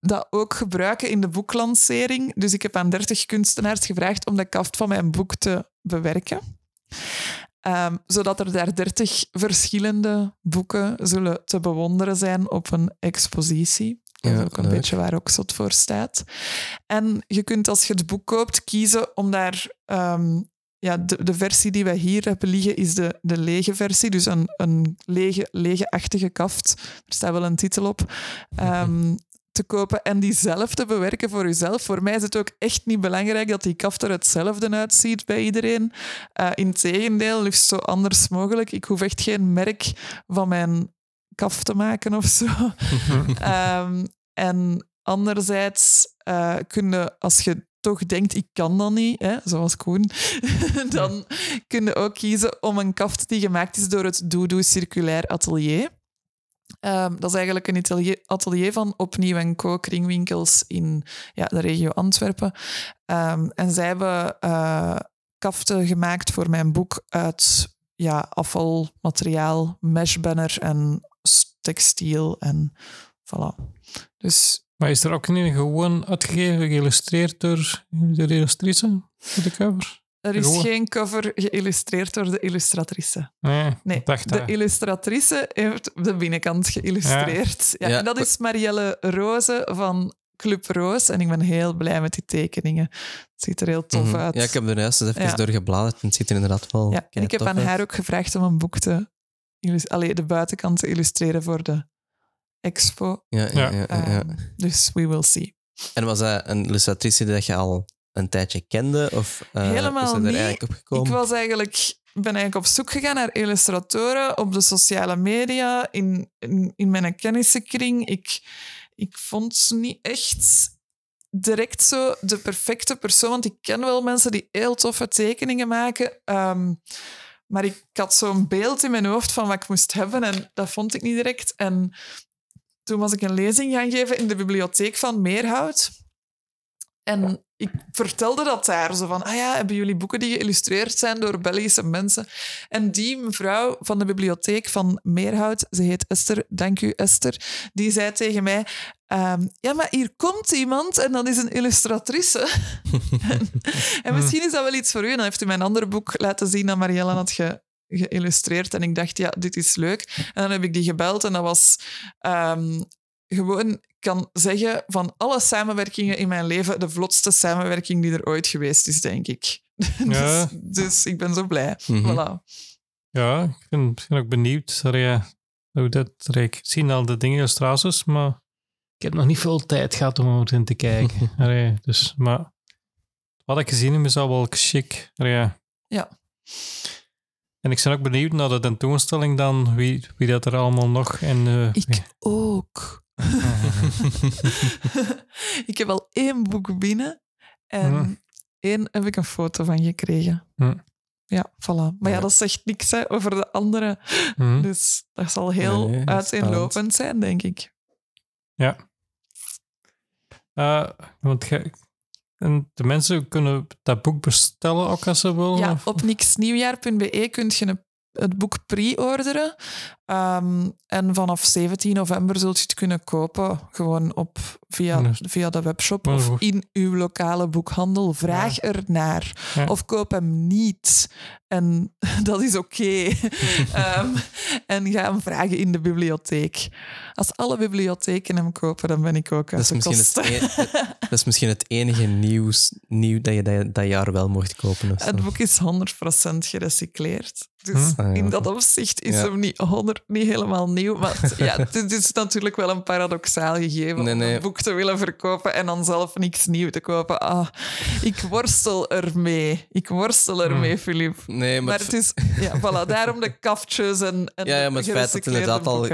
dat ook gebruiken in de boeklancering. Dus ik heb aan 30 kunstenaars gevraagd om de kaft van mijn boek te bewerken. Ehm, zodat er daar 30 verschillende boeken zullen te bewonderen zijn op een expositie. Dat is Ja, ook een leuk. beetje waar Oxford voor staat. En je kunt als je het boek koopt kiezen om daar... ehm, ja, de, de versie die wij hier hebben liggen is de, de lege versie. Dus een, een lege, lege-achtige kaft. Er staat wel een titel op. Ehm, te kopen en die zelf te bewerken voor jezelf. Voor mij is het ook echt niet belangrijk dat die kaft er hetzelfde uitziet bij iedereen. Uh, Integendeel, liefst zo anders mogelijk. Ik hoef echt geen merk van mijn kaft te maken of zo. um, en anderzijds uh, kun je, als je toch denkt, ik kan dat niet, hè, zoals Koen, dan kun je ook kiezen om een kaft die gemaakt is door het Doodoo Circulair Atelier. Um, dat is eigenlijk een atelier, atelier van Opnieuw en Co. kringwinkels in ja, de regio Antwerpen. Um, en zij hebben uh, kaften gemaakt voor mijn boek uit ja, afvalmateriaal, meshbanner en textiel en voilà. Dus maar is er ook niet gewoon uitgegeven, geïllustreerd door de voor de cover? Er is geen cover geïllustreerd door de illustratrice. Nee, nee dacht de illustratrice heeft de binnenkant geïllustreerd. Ja. Ja, Ja, en dat is Marielle Roze van Club Roos. En ik ben heel blij met die tekeningen. Het ziet er heel tof Mhm. uit. Ja, ik heb er juist eens even Ja. door gebladerd en het ziet er inderdaad wel Ja, en ik heb aan uit. haar ook gevraagd om een boek te... Allee, de buitenkant te illustreren voor de expo. Ja, ja, Ja. ja. ja, ja. Um, dus we will see. En was dat een illustratrice die dat je al een tijdje kende? Of uh, Helemaal is er niet. eigenlijk opgekomen? Ik was eigenlijk, ben eigenlijk op zoek gegaan naar illustratoren op de sociale media, in, in, in mijn kennissenkring. Ik, ik vond niet echt direct zo de perfecte persoon, want ik ken wel mensen die heel toffe tekeningen maken. Um, maar ik had zo'n beeld in mijn hoofd van wat ik moest hebben en dat vond ik niet direct. En toen was ik een lezing gaan geven in de bibliotheek van Meerhout. En ik vertelde dat daar, zo van, ah ja, hebben jullie boeken die geïllustreerd zijn door Belgische mensen? En die mevrouw van de bibliotheek van Meerhout, ze heet Esther, dank u Esther, die zei tegen mij, um, ja, maar hier komt iemand en dat is een illustratrice. en, en misschien is dat wel iets voor u. En dan heeft u mijn andere boek laten zien dat Marielle had ge, geïllustreerd. En ik dacht, ja, dit is leuk. En dan heb ik die gebeld en dat was um, gewoon kan zeggen van alle samenwerkingen in mijn leven de vlotste samenwerking die er ooit geweest is, denk ik. Ja. dus, dus, ik ben zo blij. Mhm. Voilà. Ja, ik ben misschien ook benieuwd sorry, hoe dat ik zie al de dingen illustraties, maar ik heb nog niet veel tijd gehad om erin te kijken. Allee, dus, maar wat ik gezien heb is al wel chic. Allee. Ja. En ik ben ook benieuwd naar de tentoonstelling dan, wie, wie dat er allemaal nog en uh, Ik ook. ik heb al één boek binnen en Hmm. één heb ik een foto van gekregen. Hmm. Ja, voilà. Maar ja, dat zegt niks hè, over de andere. Mhm. Dus dat zal heel Nee, uiteenlopend zijn, denk ik. Ja. Uh, want en de mensen kunnen dat boek bestellen ook als ze willen? Ja, of- op niksnieuwjaar.be kun je een, het boek pre-orderen. Ehm, en vanaf 17 november zult je het kunnen kopen. Gewoon op, via, via de webshop Maar of goed. in uw lokale boekhandel. Vraag ernaar. Ja. Of koop hem niet. En dat is oké. Ehm, en ga hem vragen in de bibliotheek. Als alle bibliotheken hem kopen, dan ben ik ook Dat uit is, de misschien het, e- dat is misschien het enige nieuws, nieuw dat je dat, dat jaar wel mocht kopen. Het boek is 100% gerecycleerd. Dus. Ah, ja, in dat opzicht is Ja. hem niet, 100, niet helemaal nieuw. Maar het- ja, het is natuurlijk wel een paradoxaal gegeven Nee, om nee. een boek te willen verkopen en dan zelf niks nieuw te kopen. Ah, ik worstel ermee. Ik worstel ermee, Filip. Nee, maar, Maar het is... Ja, voilà, daarom de kaftjes en, en Ja, maar het feit dat inderdaad al-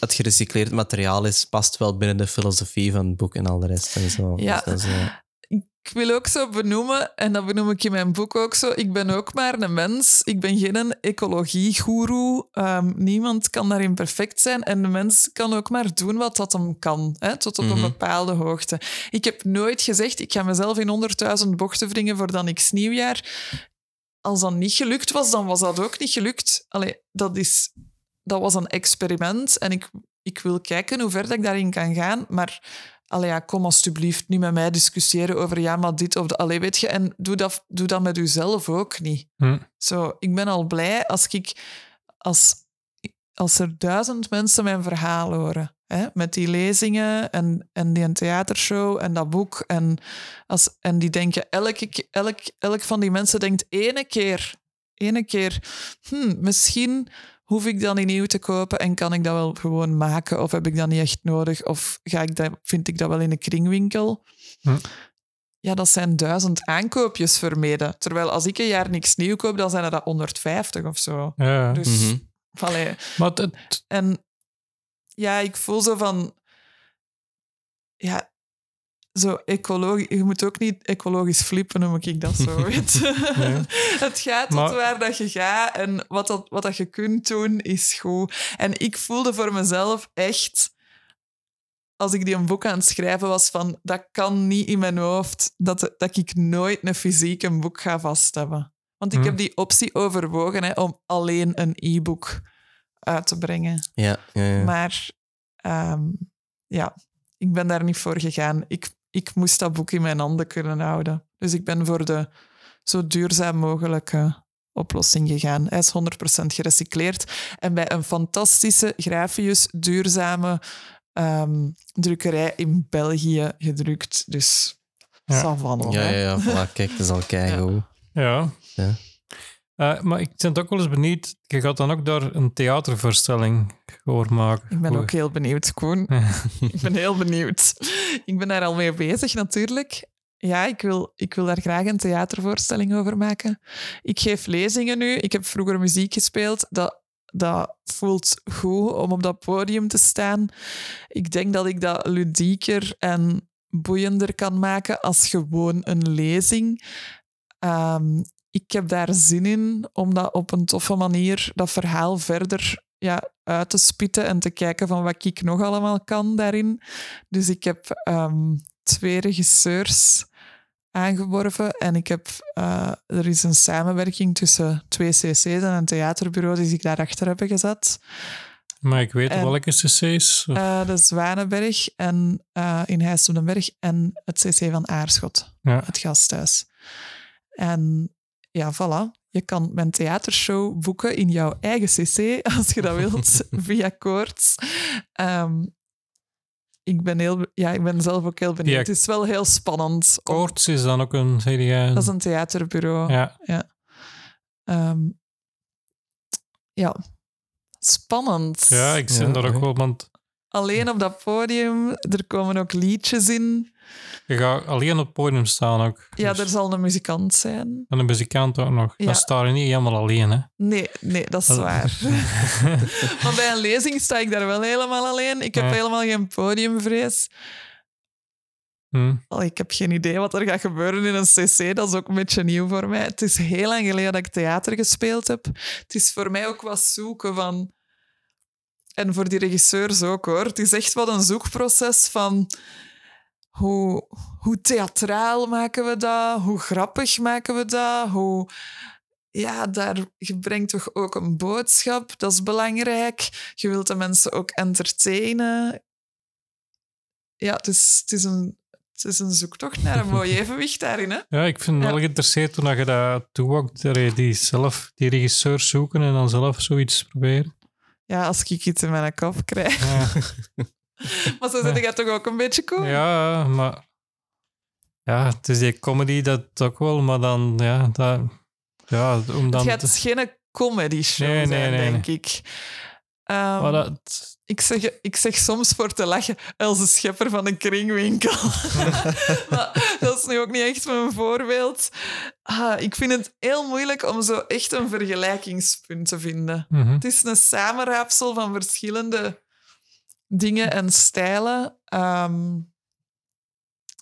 het gerecycleerd materiaal is, past wel binnen de filosofie van het boek en al de rest. En zo. Ja. Dus dat is, eh, Ik wil ook zo benoemen, en dat benoem ik in mijn boek ook zo, ik ben ook maar een mens. Ik ben geen ecologiegoeroe. Ehm, niemand kan daarin perfect zijn. En de mens kan ook maar doen wat dat hem kan, hè, tot op Mhm. een bepaalde hoogte. Ik heb nooit gezegd, ik ga mezelf in 100.000 bochten wringen voor dan niks nieuwjaar. Als dat niet gelukt was, dan was dat ook niet gelukt. Allee, dat, is, dat was een experiment en ik, ik wil kijken hoe ver dat ik daarin kan gaan. Maar allee, ja, kom alsjeblieft niet met mij discussiëren over ja, maar dit of dat. Allee, weet je, en doe dat, doe dat met uzelf ook niet. Hm. Zo, ik ben al blij als ik... Als, als er duizend mensen mijn verhaal horen. Hè, met die lezingen en, en die een theatershow en dat boek. En, als, en die denken, elke, ke- elk, elk van die mensen denkt ene keer, ene keer, hm, misschien hoef ik dat niet nieuw te kopen en kan ik dat wel gewoon maken of heb ik dat niet echt nodig of ga ik dat, vind ik dat wel in een kringwinkel. Hm. Ja, dat zijn duizend aankoopjes vermeden. Terwijl als ik een jaar niks nieuw koop, dan zijn er dat 150 of zo. Ja. Dus, allee. Maar En ja, ik voel zo van... Ja, zo ecologisch... Je moet ook niet ecologisch flippen, noem ik dat zo, weet. Nee. Het gaat Maar- tot waar dat je gaat en wat, dat, wat dat je kunt doen, is goed. En ik voelde voor mezelf echt... Als ik die een boek aan het schrijven was van... Dat kan niet in mijn hoofd dat, dat ik nooit een fysiek een boek ga vast hebben. Want ik Hm. heb die optie overwogen hè, om alleen een e-book uit te brengen. ja, ja, ja. Maar ehm, ja, ik ben daar niet voor gegaan. Ik, ik moest dat boek in mijn handen kunnen houden. Dus ik ben voor de zo duurzaam mogelijke oplossing gegaan. Hij is 100% gerecycleerd en bij een fantastische, grafisch duurzame ehm, drukkerij in België gedrukt. Dus Ja. savanne. ja, ja, ja, voilà, kijk, dat is al keigoed. ja. Ja. Eh, maar ik ben ook wel eens benieuwd. Je gaat dan ook daar een theatervoorstelling voor maken. Ik ben ook heel benieuwd, Koen. ik ben heel benieuwd. Ik ben daar al mee bezig, natuurlijk. Ja, ik wil, ik wil daar graag een theatervoorstelling over maken. Ik geef lezingen nu. Ik heb vroeger muziek gespeeld. Dat, dat voelt goed om op dat podium te staan. Ik denk dat ik dat ludieker en boeiender kan maken als gewoon een lezing. Ehm, ik heb daar zin in om dat op een toffe manier, dat verhaal verder ja, uit te spitten en te kijken van wat ik nog allemaal kan daarin. Dus ik heb ehm, twee regisseurs aangeworven en ik heb, eh, er is een samenwerking tussen twee cc's en een theaterbureau die zich daarachter hebben gezet. Maar ik weet En- welke cc's. of- Eh, de Zwanenberg en, eh, in Heijs op den Berg en het cc van Aarschot ja. het gasthuis. En ja, voilà. Je kan mijn theatershow boeken in jouw eigen cc, als je dat wilt, via Koorts. Ehm, ik, ben heel, ja, ik ben zelf ook heel benieuwd. Ja. Het is wel heel spannend. Koorts is dan ook een, jij? Dat is een theaterbureau. Ja, Ehm, ja. Spannend. ja, ik zit Ja, daar ook wel, want Alleen op dat podium. Er komen ook liedjes in. je gaat alleen op het podium staan ook. Ja, Dus- er zal een muzikant zijn. En een muzikant ook nog. Ja. Dan sta je niet helemaal alleen, hè. Nee, nee, dat is waar. Maar bij een lezing sta ik daar wel helemaal alleen. Ik heb Ja. helemaal geen podiumvrees. Hm. Al, ik heb geen idee wat er gaat gebeuren in een cc. Dat is ook een beetje nieuw voor mij. Het is heel lang geleden dat ik theater gespeeld heb. Het is voor mij ook wat zoeken van... En voor die regisseurs ook, hoor. Het is echt wat een zoekproces van... Hoe, hoe theatraal maken we dat? Hoe grappig maken we dat? Hoe... ja, daar, je brengt toch ook een boodschap. Dat is belangrijk. Je wilt de mensen ook entertainen. Ja, het is, het is, een, het is een zoektocht naar een mooi evenwicht daarin. Hè? Ja, ik vind het Ja. wel geïnteresseerd toen je dat toewakt, dat je die zelf, die regisseurs zoeken en dan zelf zoiets proberen. Ja, als ik iets in mijn kop krijg. Ja, Maar zo zit ik toch ook een beetje cool. ja maar... Ja, het is die comedy dat ook wel, maar dan... Ja, dat, ja om dan... het gaat geen comedy show Nee, nee, zijn, nee, denk ik. Ehm, maar dat, ik, zeg, ik zeg soms voor te lachen, Else Schepper van een kringwinkel. maar dat is nu ook niet echt mijn voorbeeld. Ah, ik vind het heel moeilijk om zo echt een vergelijkingspunt te vinden. mhm. Het is een samenraapsel van verschillende dingen en stijlen. Ehm,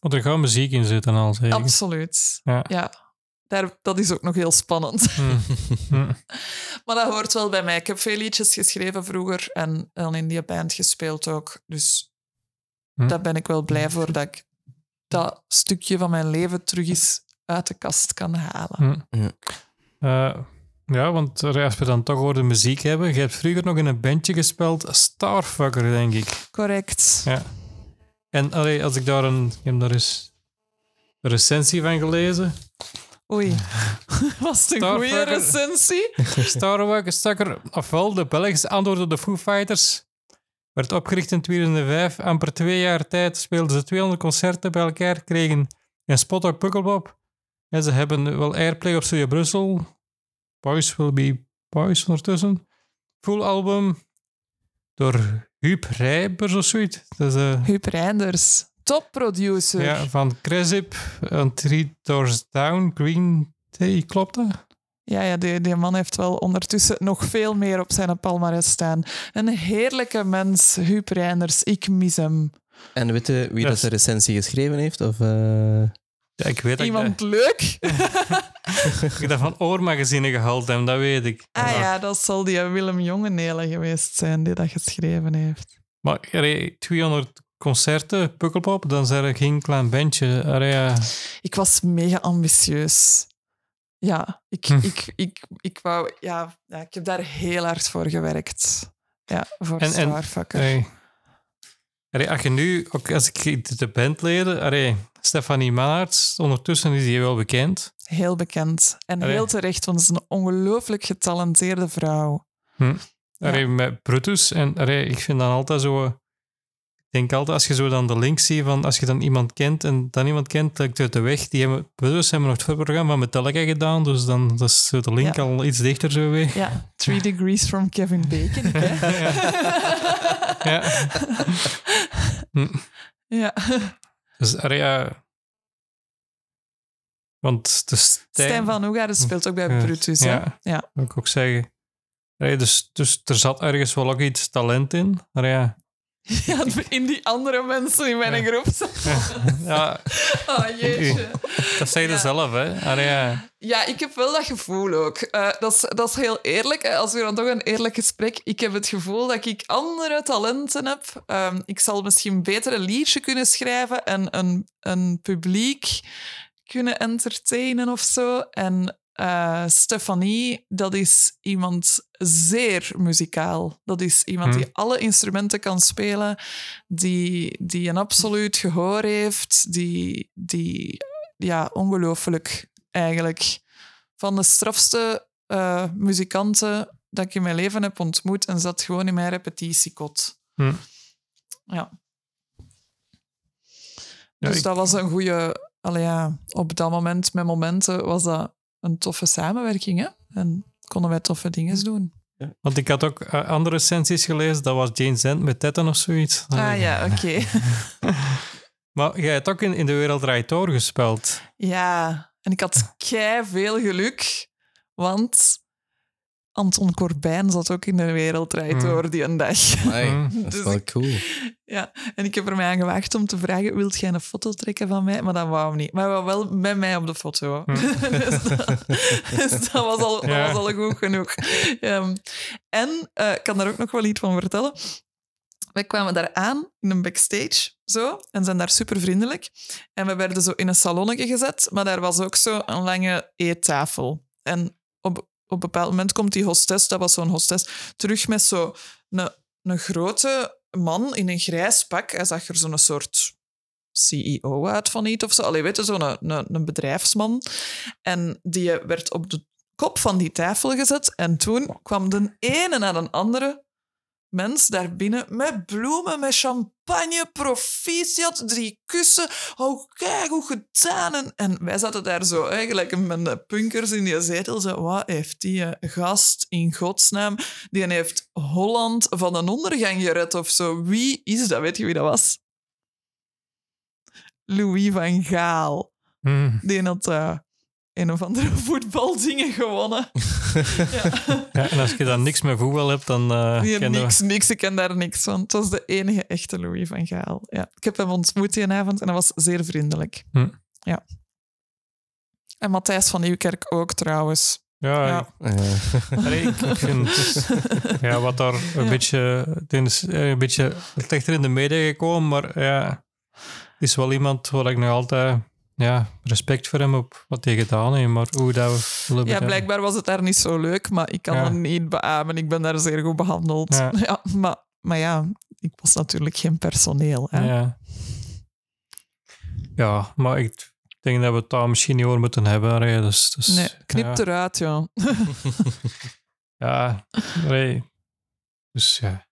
Want er gaat muziek in zitten al, zeker. absoluut. Ja. Ja, daar, dat is ook nog heel spannend. Mm. Mm. Maar dat hoort wel bij mij. Ik heb veel liedjes geschreven vroeger en dan in die band gespeeld ook. Dus Hm. daar ben ik wel blij voor dat ik dat stukje van mijn leven terug eens uit de kast kan halen. Ja. Eh, ja, want als we dan toch over de muziek hebben, je hebt vroeger nog in een bandje gespeeld, Starfucker, denk ik. Correct. Ja. En allee, als ik daar een... Ik heb daar eens een recensie van gelezen. Oei. Was het een goede recensie? Starfucker, ofwel de Belgische antwoord op de Foo Fighters, werd opgericht in 2005. Amper twee jaar tijd speelden ze 200 concerten bij elkaar, kregen een spot op Pukkelpop. En ze hebben wel airplay op Studio Brussel. Boys Will Be Boys ondertussen. Full album door Huub Rijbers of zoiets. Dat is, eh, Huub Reinders. Top producer. ja, van Cresip, en Three Doors Down, Green Day, klopt dat? Ja, ja die, die man heeft wel ondertussen nog veel meer op zijn palmarès staan. Een heerlijke mens, Huub Reinders. Ik mis hem. En weet je wie Dat de recensie geschreven heeft? Of, eh, Ja, ik weet dat ik Iemand leuk? ik dat van oormagazine gehaald heb, dat weet ik. Ah Maar- ja, dat zal die Willem Jongenelen geweest zijn die dat geschreven heeft. Maar allee, 200 concerten, Pukkelpop, dan is er geen klein bandje. Ja. Ik was mega ambitieus. Ja, ik, Hm. ik, ik, ik wou... Ja, ja, ik heb daar heel hard voor gewerkt. Ja, voor En- en- Starfucker. Allee, als je nu, ook als ik de bandleden, allee, Stefanie Mannaerts, ondertussen is die wel bekend. Heel bekend. En Allee. heel terecht, want ze is een ongelooflijk getalenteerde vrouw. Allee, Met Brutus. En allee, ik vind dan altijd zo... Ik denk altijd, als je zo dan de link ziet van als je dan iemand kent en dan iemand kent, dat uit de weg. Die hebben, Brutus hebben nog het voorprogramma van Metallica gedaan, dus dan dat is zo de link Ja. al iets dichter zo weer. Ja, Three Degrees from Kevin Bacon. hè? Ja. Hm. ja. Dus, allee, ja. Want de Stijn... Stijn van Oegaarden speelt ook bij Ja. Brutus. hè? Ja. Ja. wil ik ook zeggen. Allee, dus, dus er zat ergens wel ook iets talent in. Maar ja, Ja, in die andere mensen in mijn Ja. groep. ja Oh, jeetje. dat zei je Ja. zelf, hè. Allee, ja. Ja, ik heb wel dat gevoel ook. Eh, dat, is, dat is heel eerlijk. hè. Als we dan toch een eerlijk gesprek... Ik heb het gevoel dat ik andere talenten heb. Ehm, ik zal misschien beter een liedje kunnen schrijven en een, een publiek kunnen entertainen of zo. En eh, Stefanie, dat is iemand zeer muzikaal. Dat is iemand Hm. die alle instrumenten kan spelen, die, die een absoluut gehoor heeft, die, die ja, ongelooflijk eigenlijk. Van de strafste eh, muzikanten dat ik in mijn leven heb ontmoet en zat gewoon in mijn repetitiekot. Hm. Ja. Ja, dus ik- dat was een goede... Allee, ja, op dat moment, met momenten, was dat een toffe samenwerking. Hè? En konden wij toffe dingen doen. Want ik had ook eh, andere recensies gelezen. Dat was Jane Zent met Tetten of zoiets. Ah ja, oké. Maar jij hebt ook in, in de Wereld Draait Door gespeeld. Ja, en ik had kei veel geluk, want Anton Corbijn zat ook in de wereldrijd Hmm. door die een dag. Amai, Hm. dat is Dus wel cool. Ja, en ik heb er mij aan gewaagd om te vragen, wilt jij een foto trekken van mij? Maar dat wou hem niet. Maar hij wou wel met mij op de foto. Hm. dus, dat, dus dat was al, dat was al goed genoeg. Ehm, en eh, ik kan daar ook nog wel iets van vertellen. Wij kwamen daar aan in een backstage zo, en zijn daar super vriendelijk. En we werden zo in een salonnetje gezet, maar daar was ook zo een lange eettafel. En op, een bepaald moment komt die hostess, dat was zo'n hostess, terug met zo een, een grote man in een grijs pak. Hij zag er zo'n soort CEO uit van iets of zo. Allee, weet je, zo'n een, een bedrijfsman. En die werd op de kop van die tafel gezet. En toen kwam de ene na de andere mens daar binnen met bloemen, met champagne, proficiat, drie kussen. Oh, kijk, hoe gedaan. En, en wij zaten daar zo eigenlijk met de punkers in die zetel. Zo, wat heeft die eh, gast in godsnaam? Die heeft Holland van een ondergang gered of zo. Wie is dat? Weet je wie dat was? Louis van Gaal. Hmm. Die had eh, een of andere voetbaldingen gewonnen. ja. Ja, en als je dan niks met voetbal hebt, dan eh Die ken niks, niks, ik ken daar niks van. Het was de enige echte Louis van Gaal. Ja. Ik heb hem ontmoet die avond en hij was zeer vriendelijk. Hm. Ja. En Matthijs van Nieuwkerk ook trouwens. Ja, Ja. Eh, Allee, ik, vind ja, wat daar een beetje, het is eh, een beetje slechter in de media gekomen, maar ja, het is wel iemand waar ik nog altijd ja, respect voor hem op wat hij gedaan heeft, maar hoe dat we willen Ja, blijkbaar was het daar niet zo leuk, maar ik kan Ja. het niet beamen. Ik ben daar zeer goed behandeld. Ja. Ja. maar, maar ja, ik was natuurlijk geen personeel. Hè. Ja. ja, maar ik denk dat we het daar misschien niet over moeten hebben. Dus, dus, Nee, knip ja. eruit, ja. Ja, nee. Dus ja.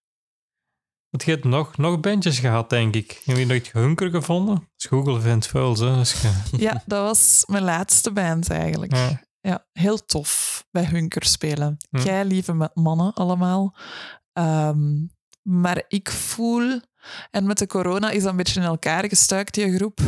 Want je hebt nog, nog bandjes gehad, denk ik. Heb je nooit Hunker gevonden? Google vindt vuil, hè. Dus, ja. Ja, dat was mijn laatste band eigenlijk. Ja. Ja, heel tof bij Hunker spelen. Hm. Kei lieve mannen allemaal. Ehm, maar ik voel, en met de corona is dat een beetje in elkaar gestuikt, die groep.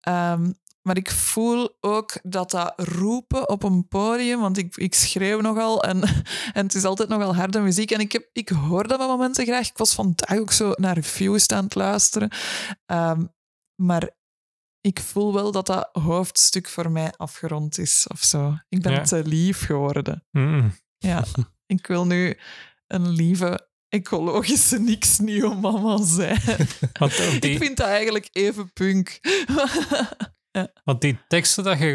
Ehm, maar ik voel ook dat dat roepen op een podium, want ik, ik schreeuw nogal en, en het is altijd nogal harde muziek. En ik, heb, ik hoor dat op momenten graag. Ik was vandaag ook zo naar reviews aan het luisteren. Ehm, maar ik voel wel dat dat hoofdstuk voor mij afgerond is of zo. Ik ben Ja. te lief geworden. Mm. Ja, ik wil nu een lieve, ecologische, niks mama zijn. Eh, Ik vind dat eigenlijk even punk. Want die teksten dat je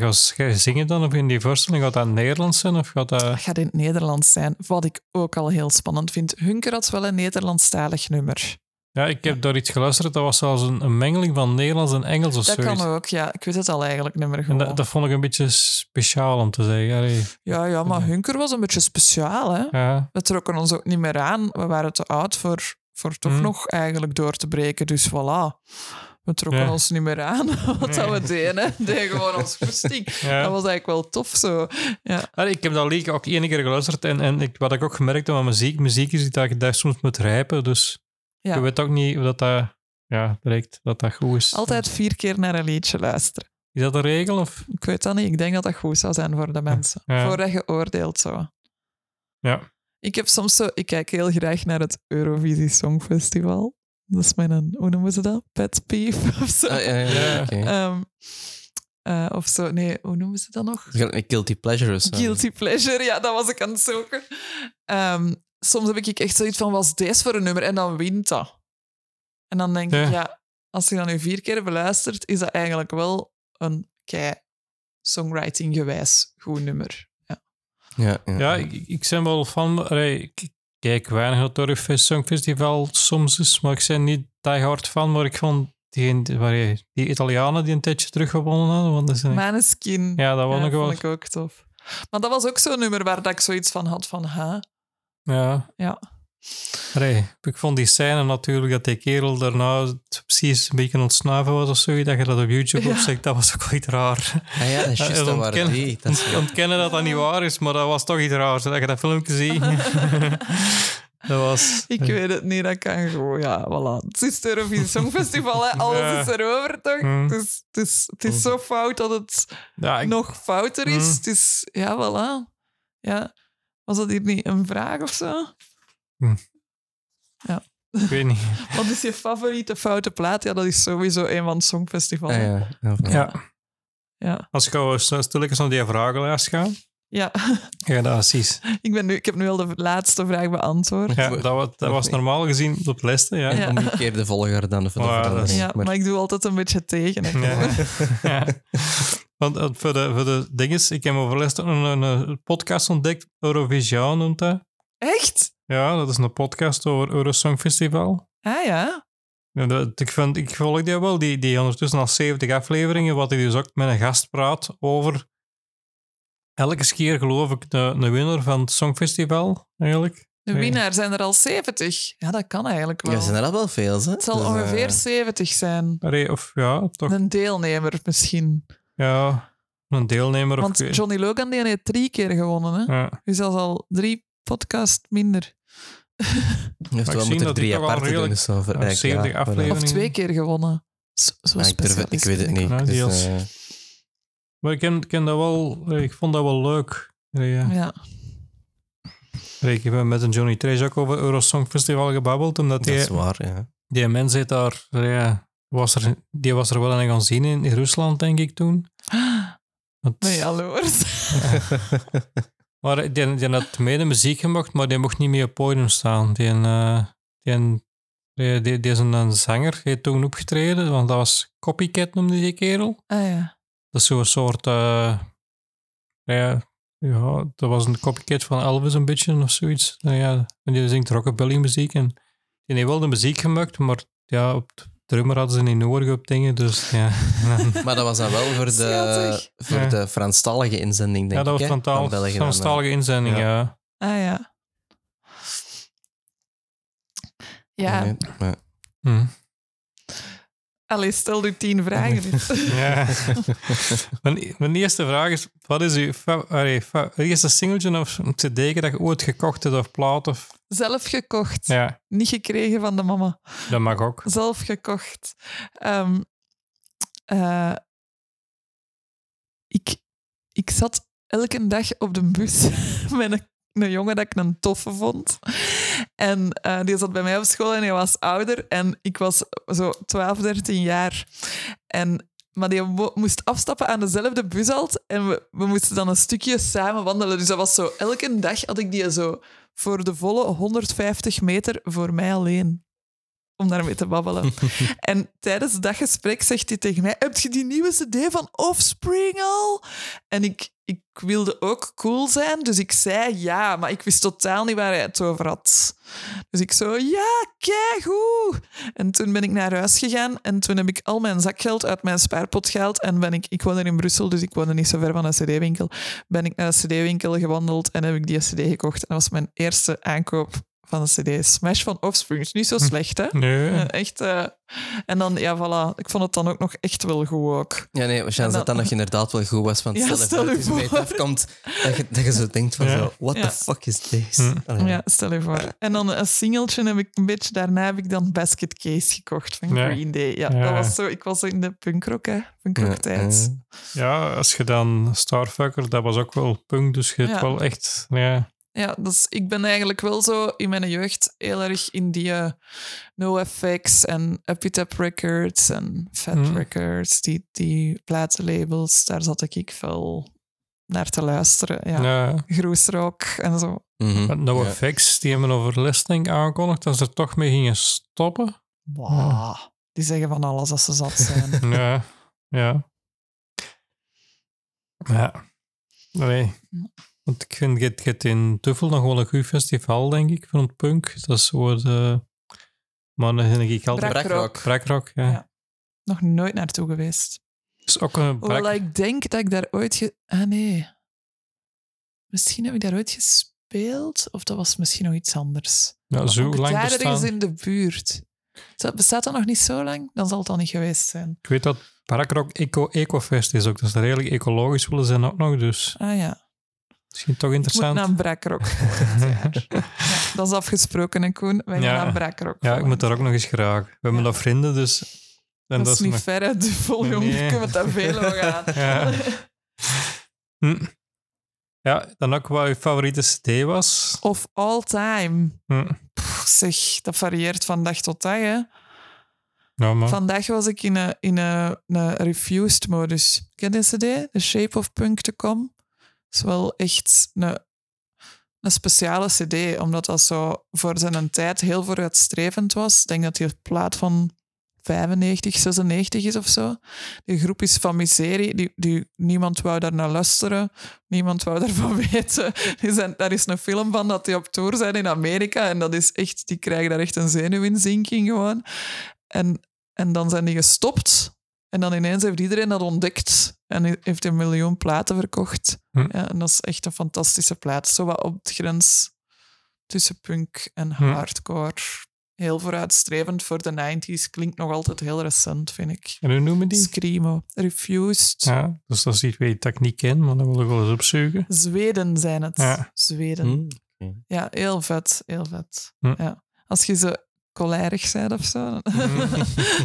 gaat, gaat zingen dan, of in die voorstelling, gaat dat Nederlands zijn? Of gaat Dat dat... gaat in het Nederlands zijn, wat ik ook al heel spannend vind. Hunker had wel een Nederlandstalig nummer. Ja, ik heb daar iets geluisterd, dat was zelfs een, een mengeling van Nederlands en Engels of Dat zoiets. kan ook, ja. Ik weet het al eigenlijk nummer En gewoon. dat, dat vond ik een beetje speciaal om te zeggen. Allee, Ja, ja, maar Hunker was een beetje speciaal, hè. ja, We trokken ons ook niet meer aan. We waren te oud voor, voor toch Hmm. nog eigenlijk door te breken. Dus voilà. We trokken Ja. ons niet meer aan wat dat we deden. deden gewoon ons goesting. ja. Dat was eigenlijk wel tof zo. Ja, Allee, ik heb dat lied ook één keer geluisterd en, en ik, wat ik ook gemerkt heb aan muziek, muziek is dat je daar soms moet rijpen, dus Ja. je weet ook niet of dat, dat ja, direct dat dat goed is. altijd vier keer naar een liedje luisteren. Is dat een regel? Of? Ik weet dat niet. Ik denk dat dat goed zou zijn voor de mensen. Voordat je oordeelt zo. Ja. Ik heb soms zo... Ik kijk heel graag naar het Eurovisie Songfestival. Dat is mijn... Hoe noemen ze dat? Pet peeve of zo. ah, ja, ja. Ehm, eh, of zo. Nee, hoe noemen ze dat nog? Guilty pleasure of zo. Guilty pleasure, ja, dat was ik aan het zoeken. Ehm, soms heb ik echt zoiets van, was deze voor een nummer? En dan wint dat. En dan denk Ja. ik, ja, als je dan nu vier keer beluistert, is dat eigenlijk wel een kei songwriting-gewijs goed nummer. Ja. Ja, ja. Ja, ik, ik ben wel van. ik kijk weinig naar het Songfestival soms is, maar ik ben niet die hard van. Maar ik vond die, waar je- die Italianen die een tijdje teruggewonnen hadden. Want dat is een- Maneskin. ja, dat vond Ja, vond ik ook tof. Maar dat was ook zo'n nummer waar dat ik zoiets van had van, ha, Ja. ja. Allee, ik vond die scène natuurlijk dat die kerel daarna precies een beetje ontsnaven was of zo. Dat je dat op YouTube Ja. opzegt, dat was ook wel iets raar. Ah ja, dat is juist, dat die. Dat is, Ontkennen dat dat niet waar is, maar dat was toch iets raars. Dat je dat filmpje ziet. dat was... Ik weet het niet, dat kan gewoon. Ja, voilà. Het is het Eurovisie Songfestival, hè. alles Ja. is erover, toch? Mm. Het, is, het, is, het is zo fout dat het Ja, ik, nog fouter is. Mm. Het is, ja, voilà. Ja. Was dat hier niet een vraag of zo? Ik weet niet. Wat is je favoriete foute plaat? Ja, dat is sowieso een van het Songfestival. ah, ja. Ja, Ja. ja. Als ik al stilletjes naar die vragenlijst ga, Ja. ja, dat is iets. Ik, ben nu, ik heb nu al de laatste vraag beantwoord. Ja, dat, was, dat was normaal gezien op de lijsten, ja. En Ja. omgekeerde volger dan de is- verandering. Ja, maar, maar ik doe altijd een beetje tegen. hè, Ja. ja. Want eh, voor de, voor de dinges, ik heb overlast een, een, een podcast ontdekt, Eurovision noemt dat. Echt? Ja, dat is een podcast over Eurosong Festival. Ah ja. Ja, dat, ik, vind, ik volg die wel, die, die ondertussen al 70 afleveringen, wat hij dus ook met een gast praat over elke keer geloof ik de, de winnaar van het Songfestival, eigenlijk. De winnaar zijn er al 70. Ja, dat kan eigenlijk wel. Ja, zijn er al wel veel, hè? Het zal Dus, eh, ongeveer 70 zijn. Allee, Of ja, toch, Een deelnemer misschien. ja, een deelnemer of... Want Johnny Logan die heeft drie keer gewonnen. Hè? ja. Dus dat is al drie podcast minder. Je Maar heeft ik wel moeten dat drie aparte doen. redelijk- Dus zo ja, elk 70 jaar, voilà. afleveringen. Of twee keer gewonnen. Zo, zo Ah, ik, durf, ik weet het niet. Ja, Dus, eh, Maar ik, ken, dat wel, ik vond dat wel leuk. Ja. Ja. Ik heb met een Johnny Trace ook over Eurosong Festival gebabbeld, omdat dat die, is waar, ja. die mens heeft daar, ja, was er, die was er wel aan gaan zien in, in Rusland, denk ik toen. Want- Nee, jaloers. Maar die, die had mede muziek gemaakt, maar die mocht niet meer op podium staan. Die, eh, die, die, die, die is een, een zanger, heeft toen opgetreden, want dat was Copycat noemde die kerel. Ah ja. Dat is zo'n soort, eh, ja, ja, dat was een copycat van Elvis een beetje of zoiets. Nou ja, en die zingt rockabilly muziek en die heeft wel de muziek gemaakt, maar ja, op drummer hadden ze niet nodig op dingen, dus ja. Maar dat was dan wel voor de, Schattig. voor Ja. de Franstalige inzending, denk ja, dat ik. was hè, van taal, België dan, eh. Franstalige inzending, ja. ja. Ah ja. Ja, Nee, maar- Hm. allee, stel u tien vragen. dus. Ja. mijn, mijn eerste vraag is: wat is uw fa- allee, fa- eerste singeltje of een cd dat je ooit gekocht hebt of plaat? Of, Zelf gekocht. ja, Niet gekregen van de mama. dat mag ook. Zelf gekocht. Ehm, eh, ik, ik zat elke dag op de bus met een, een jongen dat ik een toffe vond. En eh, die zat bij mij op school en hij was ouder. En ik was zo 12, 13 jaar. En, maar die mo- moest afstappen aan dezelfde bushalt. En we, we moesten dan een stukje samen wandelen. Dus dat was zo... Elke dag had ik die zo voor de volle 150 meter voor mij alleen. Om daarmee te babbelen. En tijdens dat gesprek zegt hij tegen mij: Heb je die nieuwe CD van Offspring al? En ik, ik wilde ook cool zijn, dus ik zei ja, maar ik wist totaal niet waar hij het over had. Dus ik zo: Ja, keigoed. En toen ben ik naar huis gegaan en toen heb ik al mijn zakgeld uit mijn spaarpot gehaald. En ben ik, ik woon er in Brussel, dus ik woonde niet zo ver van een CD-winkel. Ben ik naar de CD-winkel gewandeld en heb ik die CD gekocht. En dat was mijn eerste aankoop van een CD. Smash van Offspring. Is niet zo slecht, hè? Nee. Eh, echt. eh, en dan, ja, voilà. Ik vond het dan ook nog echt wel goed ook. Ja, nee, En dat dan- dat nog inderdaad wel goed was. Want Ja, stel, je voor dat je voor. mee afkomt, dat je, dat je zo denkt van Ja. zo, what Ja. the fuck is this? Hm. Ja, stel je voor. En dan een singeltje heb ik een beetje... Daarna heb ik dan Basket Case gekocht van Ja. Green Day. Ja, Ja. dat was zo... Ik was in de punkrock, hè. Punkrock Ja, tijd. Ja, als je dan Starfucker, dat was ook wel punk, dus je hebt Ja. wel echt, ja. Ja, dus ik ben eigenlijk wel zo in mijn jeugd heel erg in die eh, NoFX en Epitap Records en Fat Mhm. Records, die, die platenlabels, daar zat ik veel naar te luisteren. Ja. ja. Groesrock en zo. mhm. Met No Ja. Effects, die hebben over Listening aangekondigd dat ze er toch mee gingen stoppen. Wow. Die zeggen van alles als ze zat zijn. Ja, ja. Ja. Nee. Want ik vind het, het in Tuffel nog wel een goed festival, denk ik, van het punk. Dat is zo de... Maar dan denk ik altijd... Brakrock. Brakrock, ja. Ja. Nog nooit naartoe geweest. is ook een brak... Hoewel ik denk dat ik daar ooit... Ge... Ah, nee. Misschien heb ik daar ooit gespeeld. Of dat was misschien nog iets anders. Ja, zo Ook lang daar ergens bestaan. in de buurt. Bestaat dat nog niet zo lang? Dan zal het al niet geweest zijn. Ik weet dat Brakrock Eco Ecofest is ook. Dat ze redelijk ecologisch willen zijn ook nog. Dus Ah ja. Misschien toch Ik moet interessant. naar ja, dat is afgesproken, hè, Koen. Wij gaan Ja. naar. Ja, ik moet daar ook nog eens graag. We hebben nog vrienden, dus... En Dat, is niet nog- ver uit de vol, Nee. kunt daar veel over gaan. Ja. Hm. Ja, dan ook wat je favoriete CD was. Of all time. Hm. Pff, zeg, dat varieert van dag tot dag, hè. Ja. Vandaag was ik in een, in een, een refused modus. Ken je CD? The Shape of Punk to Come. Is wel echt een, een speciale CD, omdat dat zo voor zijn tijd heel vooruitstrevend was. Ik denk dat die plaat van 95, 96 is of zo. Die groep is van miserie. Die, die, niemand wou daar naar luisteren. Niemand wou daarvan weten. Die zijn, daar is een film van dat die op tour zijn in Amerika. En dat is echt, die krijgen daar echt een zenuwinzinking gewoon. En, en dan zijn die gestopt. En dan ineens heeft iedereen dat ontdekt. En heeft een miljoen platen verkocht. Hm. Ja, en dat is echt een fantastische plaat. Zo wat op de grens tussen punk en Hm. hardcore. Heel vooruitstrevend voor de 90s. Klinkt nog altijd heel recent, vind ik. En hoe noemen die? Screamo. Refused. Ja, dus dat is iets weet dat ik niet ken, maar dat wil ik wel eens opzoeken. Zweden zijn het. Ja. Zweden. Hm. Ja, heel vet. Heel vet. Hm. Ja. Als je zo cholerig bent of zo. dan-.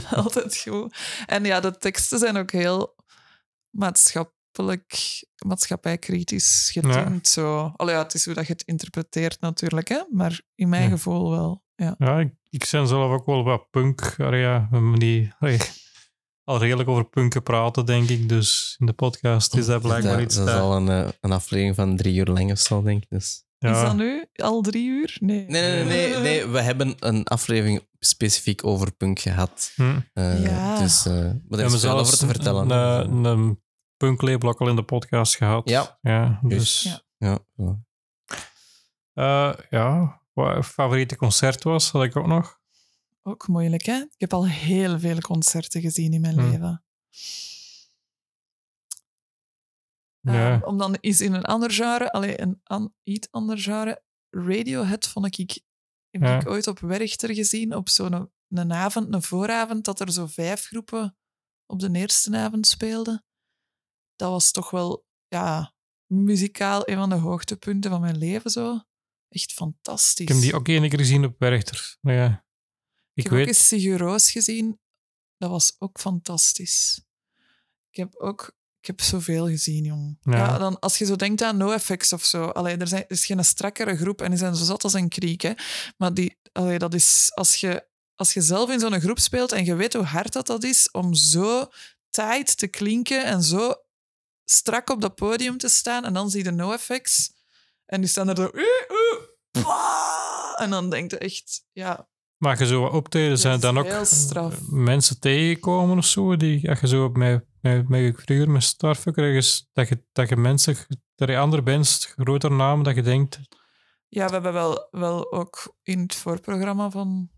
Altijd goed. En ja, de teksten zijn ook heel maatschappelijk, maatschappijkritisch getint. Zo. Allee, ja, het is hoe dat je het interpreteert natuurlijk, hè? maar in mijn Ja. gevoel wel. Ja. Ja, ik, ik ben zelf ook wel wat punk. Ja, die, al redelijk over punken praten, denk ik. Dus in de podcast is dat blijkbaar iets dat dat- zal een, eh, een aflevering van drie uur lang of zo, denk ik. Dus. Ja. Is dat nu al drie uur? Nee. Nee, nee, nee, nee, nee, we hebben een aflevering specifiek over punk gehad. Hm. Eh, Ja. Dus, eh, maar er We hebben is veel zelfs over te vertellen. Een, een, een punklabel ook al in de podcast gehad. Ja. Ja, Dus-. Ja. Ja, ja. eh, wat favoriete concert was, had ik ook nog. Ook moeilijk, hè? Ik heb al heel veel concerten gezien in mijn Hm. leven. Ja. Ehm, om dan eens in een ander genre, allee, een an, iets ander genre, Radiohead vond ik, heb Ja. ik ooit op Werchter gezien, op zo'n een avond, een vooravond, dat er zo vijf groepen op de eerste avond speelden. Dat was toch wel, ja, muzikaal een van de hoogtepunten van mijn leven zo. Echt fantastisch. Ik heb die ook één keer gezien op Werchter. Maar ja, ik, Ik heb ook weet... eens Sigur gezien. Dat was ook fantastisch. Ik heb ook... Ik heb zoveel gezien, jong. Ja. Ja. dan, als je zo denkt aan NoFX of zo. Allee, er, zijn, er is geen strakkere groep en die zijn zo zat als een kriek. Hè. Maar die, allee, dat is... Als je, als je zelf in zo'n groep speelt en je weet hoe hard dat, dat is om zo tight te klinken en zo strak op dat podium te staan en dan zie je de NoFX en die staan er zo... En dan denk je echt... Ja, Maar je zo optreden, zijn dan is ook mensen tegengekomen of zo? Die, als je zo met, met, met vroeger met Starfucker, ergens, dat je, dat je mensen, dat je andere bands, grotere namen, dat je denkt... Ja, we hebben wel, wel ook in het voorprogramma van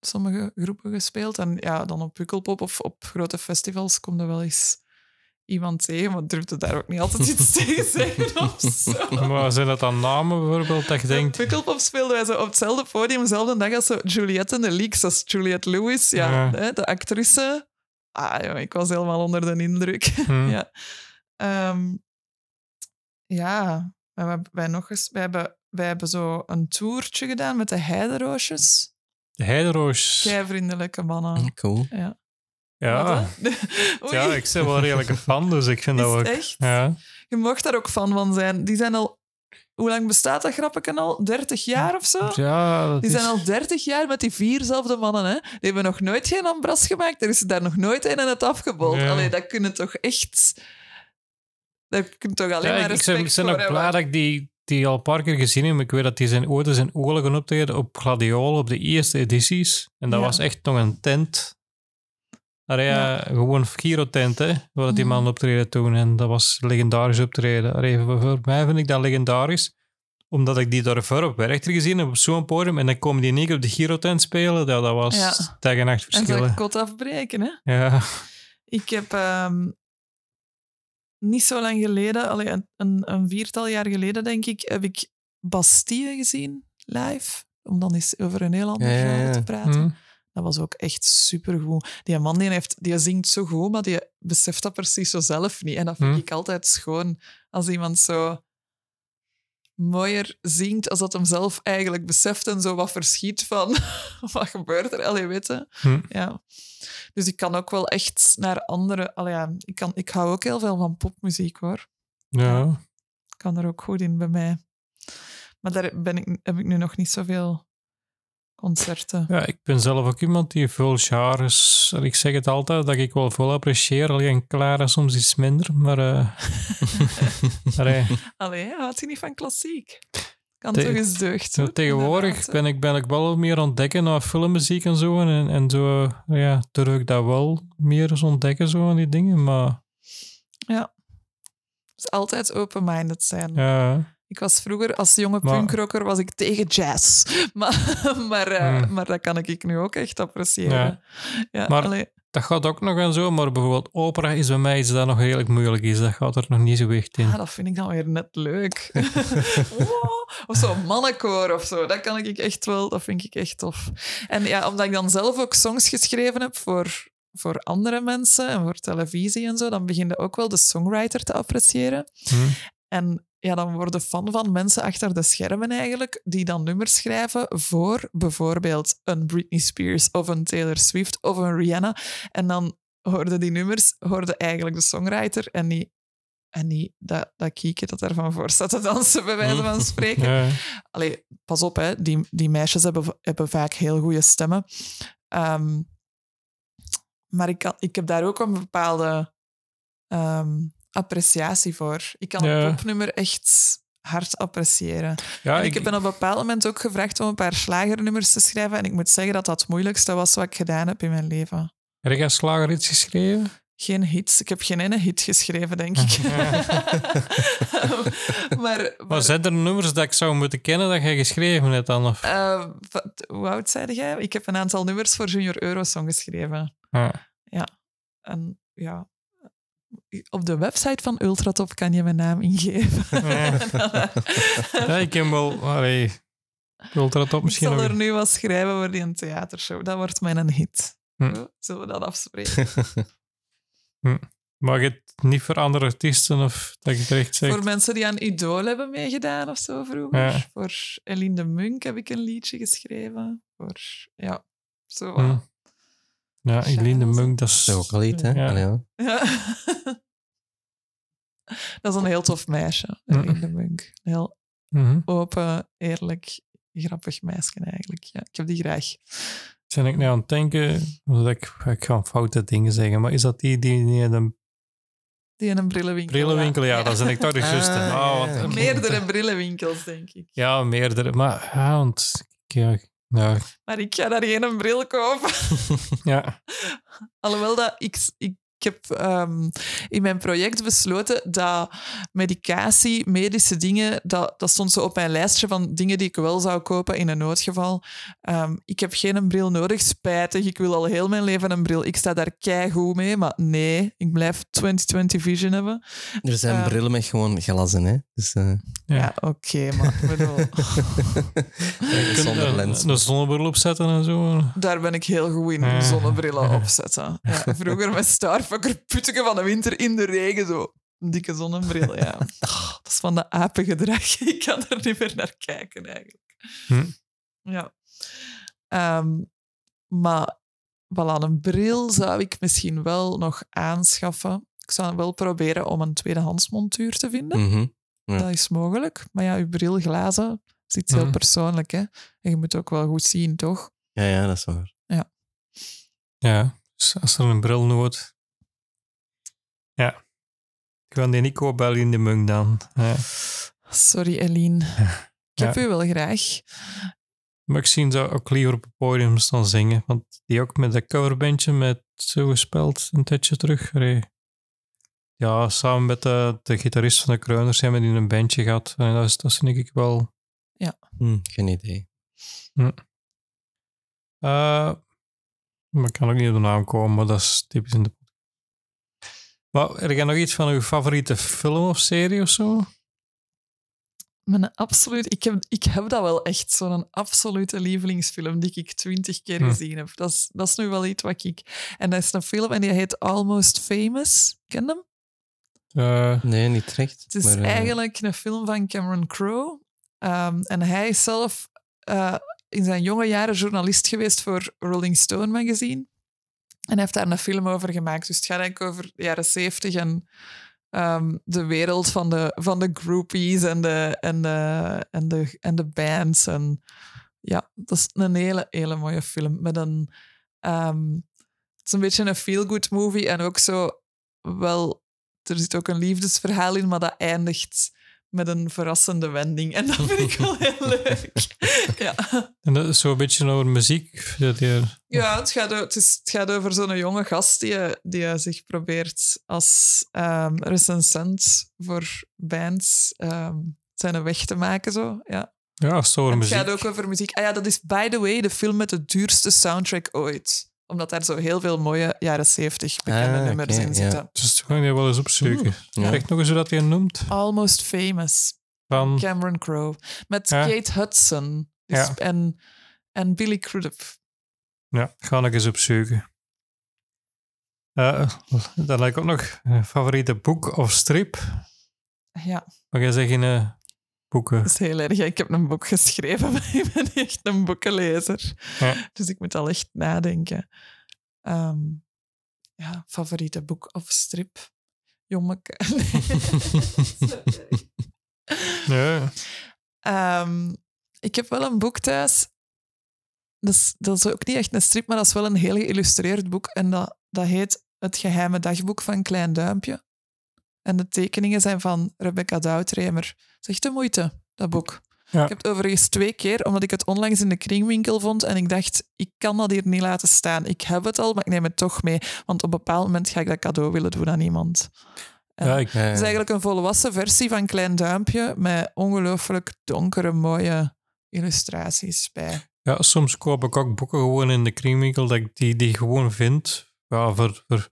sommige groepen gespeeld. En ja, dan op Pukkelpop of op grote festivals komt er wel eens iemand tegen, maar durfde daar ook niet altijd iets tegen zeggen of zo. Maar zijn dat dan namen bijvoorbeeld, dat je Op denkt... Pukkelpop speelden wij zo op hetzelfde podium, dezelfde dag als zo Juliette en de Leaks, als Juliette Lewis, ja, Ja. Hè, de actrice. Ah, joh, ik was helemaal onder de indruk. hm, Ja. Ehm, ja, we hebben, wij, nog eens, wij, hebben, wij hebben zo een toertje gedaan met de heideroosjes. De Heideroos. Kei vriendelijke mannen. Cool. Ja. Ja, ja, ik ben wel redelijk een fan, dus ik vind is dat ook... echt? Ja. Je mocht daar ook fan van zijn. Die zijn al... Hoe lang bestaat dat grappetje al? 30 jaar of zo? Ja, dat Die is... zijn al 30 jaar met die vierzelfde mannen. Hè? Die hebben nog nooit geen ambras gemaakt. Er is daar nog nooit een in het afgebold. Allee, dat kunnen toch echt... Daar kun je toch alleen Ja, maar respect ik ben ook blij dat ik die, die al een paar keer gezien heb. Ik weet dat die zijn ooit zijn ogen gaan optreden op Gladiolen op de eerste edities. En dat Ja. was echt nog een tent. Allee, ja. Gewoon Giro-tent, hè. Waar die Mhm. man optreden toen. En dat was legendarisch optreden. Allee, voor, mij vind ik dat legendarisch. Omdat ik die daarvoor op Werchter gezien heb, op zo'n podium. En dan komen die niet op de Giro-tent spelen. Dat, dat was Ja. dag en nacht En verschillen. ze kot afbreken, hè? Ja. Ik heb ehm, niet zo lang geleden, allee, een, een, viertal jaar geleden, denk ik, heb ik Bastille gezien, live. Om dan eens over een heel ander Ja, te praten. Hm. Dat was ook echt supergoed. Die man die heeft, die zingt zo goed, maar die beseft dat precies zo zelf niet. En dat vind Hm. ik altijd schoon. Als iemand zo mooier zingt als dat hem zelf eigenlijk beseft en zo wat verschiet van wat gebeurt er. Allee, weet je? Hm. Ja. Dus ik kan ook wel echt naar andere... Allee, ja, ik, kan, ik hou ook heel veel van popmuziek, hoor. Ja. Ik kan er ook goed in bij mij. Maar daar ben ik, heb ik nu nog niet zoveel concerten. Ja, ik ben zelf ook iemand die veel genres... Ik zeg het altijd, dat ik wel veel apprecieer. Alleen Clara soms iets minder, maar... eh allee, Allee, houdt hij niet van klassiek? Kan Te- toch eens deugd tegenwoordig ben ik, ben ik wel meer ontdekken naar filmmuziek en zo. En, en zo ja, durf ik dat wel meer eens ontdekken, zo aan die dingen. Maar Dus altijd open-minded zijn. ja, Ik was vroeger als jonge Maar- punkrocker was ik tegen jazz. Maar, maar, eh, Hmm. maar dat kan ik nu ook echt appreciëren. Ja. Ja, Maar- allee, dat gaat ook nog en zo. Maar bijvoorbeeld opera is bij mij iets dat nog redelijk moeilijk is. Dat gaat er nog niet zo echt in. ah, dat vind ik dan weer net leuk. Wow. Of zo'n mannenkoor of zo. Dat kan ik echt wel, dat vind ik echt tof. En ja, omdat ik dan zelf ook songs geschreven heb voor, voor andere mensen en voor televisie en zo, dan begin je ook wel de songwriter te appreciëren. Hm. En ja, dan worden fan van mensen achter de schermen eigenlijk, die dan nummers schrijven voor bijvoorbeeld een Britney Spears of een Taylor Swift of een Rihanna. En dan hoorden die nummers, hoorde eigenlijk de songwriter en niet, en niet dat, dat kieken dat ervan voor staat te dansen, bij wijze van spreken. Ja. Allee, pas op, hè. Die, die meisjes hebben, hebben vaak heel goede stemmen. Ehm, maar ik, kan, ik heb daar ook een bepaalde ehm, appreciatie voor. Ik kan Ja. een popnummer echt hard appreciëren. Ja, en ik, heb ben op een bepaald moment ook gevraagd om een paar slagernummers te schrijven. En ik moet zeggen dat dat het moeilijkste was wat ik gedaan heb in mijn leven. Heb jij Slager iets geschreven? Geen hits. Ik heb geen ene hit geschreven, denk ik. maar, Maar maar zijn er nummers dat ik zou moeten kennen dat jij geschreven hebt dan? Of? Eh, wat- hoe oud zei jij? Ik heb een aantal nummers voor Junior Eurosong geschreven. Ja. En ja, op de website van Ultratop kan je mijn naam ingeven. Ja, ik heb wel... Allee, Ultratop ik misschien zal nog... er nu wat schrijven voor die een theatershow. Dat wordt mijn hit. Hm. Zo, Zullen we dat afspreken? Mag het niet voor andere artiesten of dat ik het echt zeg? Voor mensen die aan Idol hebben meegedaan of zo vroeger. Ja. Voor Eline de Munk heb ik een liedje geschreven. Voor, ja, zo wat. Hm. Ja, Eline de Munk, dat is... Dat is ook al iets, hè? Ja. Allee, ja. Dat is een heel tof meisje. Eline de Munk. Een heel Mhm. open, eerlijk, grappig meisje eigenlijk. Ja, ik heb die graag. Zijn ik nu aan het denken... dat Ik, ik ga foute dingen zeggen, maar is dat die die in een Die in een brillenwinkel. brillenwinkel... Ja, dat zijn ik toch de Ah, juiste. ja, Oh. Meerdere brillenwinkels, denk ik. Ja, meerdere. Maar ja, want... Ja, ja, Maar ik ga daar geen bril kopen. ja. Alhoewel dat ik, ik heb ehm, in mijn project besloten dat medicatie, medische dingen, dat, dat stond zo op mijn lijstje van dingen die ik wel zou kopen in een noodgeval. Ehm, ik heb geen bril nodig, spijtig. Ik wil al heel mijn leven een bril. Ik sta daar keigoed mee, maar nee, ik blijf 2020 vision hebben. Er zijn Ehm. brillen met gewoon glazen, hè? Dus, eh, Ja, Ja. oké, maar ik bedoel, zonder Een- lens. Een zonnebril opzetten en zo. daar ben ik heel goed in, zonnebrillen opzetten. Ja, vroeger met Putteken van de winter in de regen, zo. Een dikke zonnebril, ja. Dat is van de apengedrag. Ik kan er niet meer naar kijken, eigenlijk. Hm. Ja. Ehm, maar voilà, een bril zou ik misschien wel nog aanschaffen. Ik zou wel proberen om een tweedehands montuur te vinden. mhm. Ja. Dat is mogelijk. Maar ja, je brilglazen is iets heel Mhm. persoonlijk. Hè? En je moet ook wel goed zien, toch? Ja, ja, dat is waar. Ja, dus als er een bril nood... Ja. Ik wil die niet kopen bij in de munk dan. Ja. Sorry, Eline. Ik heb Ja. u wel graag. Maar ik zie ze ook liever op het podium staan zingen. Want die ook met dat coverbandje met zo gespeeld een tijdje terug. Allee. Ja, samen met de, de gitarist van de Kreuners hebben die een bandje gehad. En dat is, dat is denk ik wel... Hm, geen idee. eh maar ik kan ook niet op de naam komen, maar dat is typisch in de... Maar er jij nog iets van uw favoriete film of serie of zo? Mijn absoluut, ik, heb, ik heb dat wel echt, zo'n absolute lievelingsfilm die ik twintig keer Hm. gezien heb. Dat is, dat is nu wel iets wat ik... En dat is een film en die heet Almost Famous. Ken je hem? Eh, Nee, niet recht. Het is maar, eh, eigenlijk een film van Cameron Crowe. Ehm, en hij is zelf eh, in zijn jonge jaren journalist geweest voor Rolling Stone magazine. En hij heeft daar een film over gemaakt. Dus het gaat eigenlijk over de jaren zeventig en ehm, de wereld van de, van de groupies en de, en, de, en, de, en de bands. En ja, dat is een hele, hele mooie film. Met een, ehm, het is een beetje een feel-good movie en ook zo wel er zit ook een liefdesverhaal in, maar dat eindigt met een verrassende wending. En dat vind ik wel heel leuk. Ja, En dat is zo'n beetje over muziek. Dat je, ja het, gaat, o- het, is, het gaat over zo'n jonge gast die, die zich probeert als ehm recensent voor bands ehm, zijn weg te maken. Zo. Ja. ja, over En het muziek. gaat ook over muziek. Ah ja, dat is by the way de film met de duurste soundtrack ooit. Omdat daar zo heel veel mooie jaren zeventig bekende Ah, nummers oké, in ja. zitten. Dus gewoon je wel eens opzoeken. Ja. Zeg nog eens hoe dat je noemt. Almost Famous. Van, Cameron Crowe. Met Ja. Kate Hudson. Dus- Ja. en, en Billy Crudup. ja, ga ik eens opzoeken. Uh, dan ik ook nog een favoriete boek of strip. Ja, Maar jij zegt geen eh, boeken. dat is heel erg. Ik heb een boek geschreven, maar ik ben niet echt een boekenlezer. Ja. Dus ik moet al echt nadenken. Ehm, ja, favoriete boek of strip? Jommeke. Ja. Ehm, ik heb wel een boek thuis. Dat is, dat is ook niet echt een strip, maar dat is wel een heel geïllustreerd boek. En dat, dat heet Het geheime dagboek van Klein Duimpje. En de tekeningen zijn van Rebecca Doutremer. Het is echt de moeite, dat boek. Ja. Ik heb het overigens twee keer, omdat ik het onlangs in de kringwinkel vond. En ik dacht, ik kan dat hier niet laten staan. Ik heb het al, maar ik neem het toch mee. Want op een bepaald moment ga ik dat cadeau willen doen aan iemand. En Ja, ik, het is eigenlijk een volwassen versie van Klein Duimpje met ongelooflijk donkere, mooie illustraties bij. ja, soms koop ik ook boeken gewoon in de kringwinkel dat ik die, die gewoon vind. Ja, voor, voor,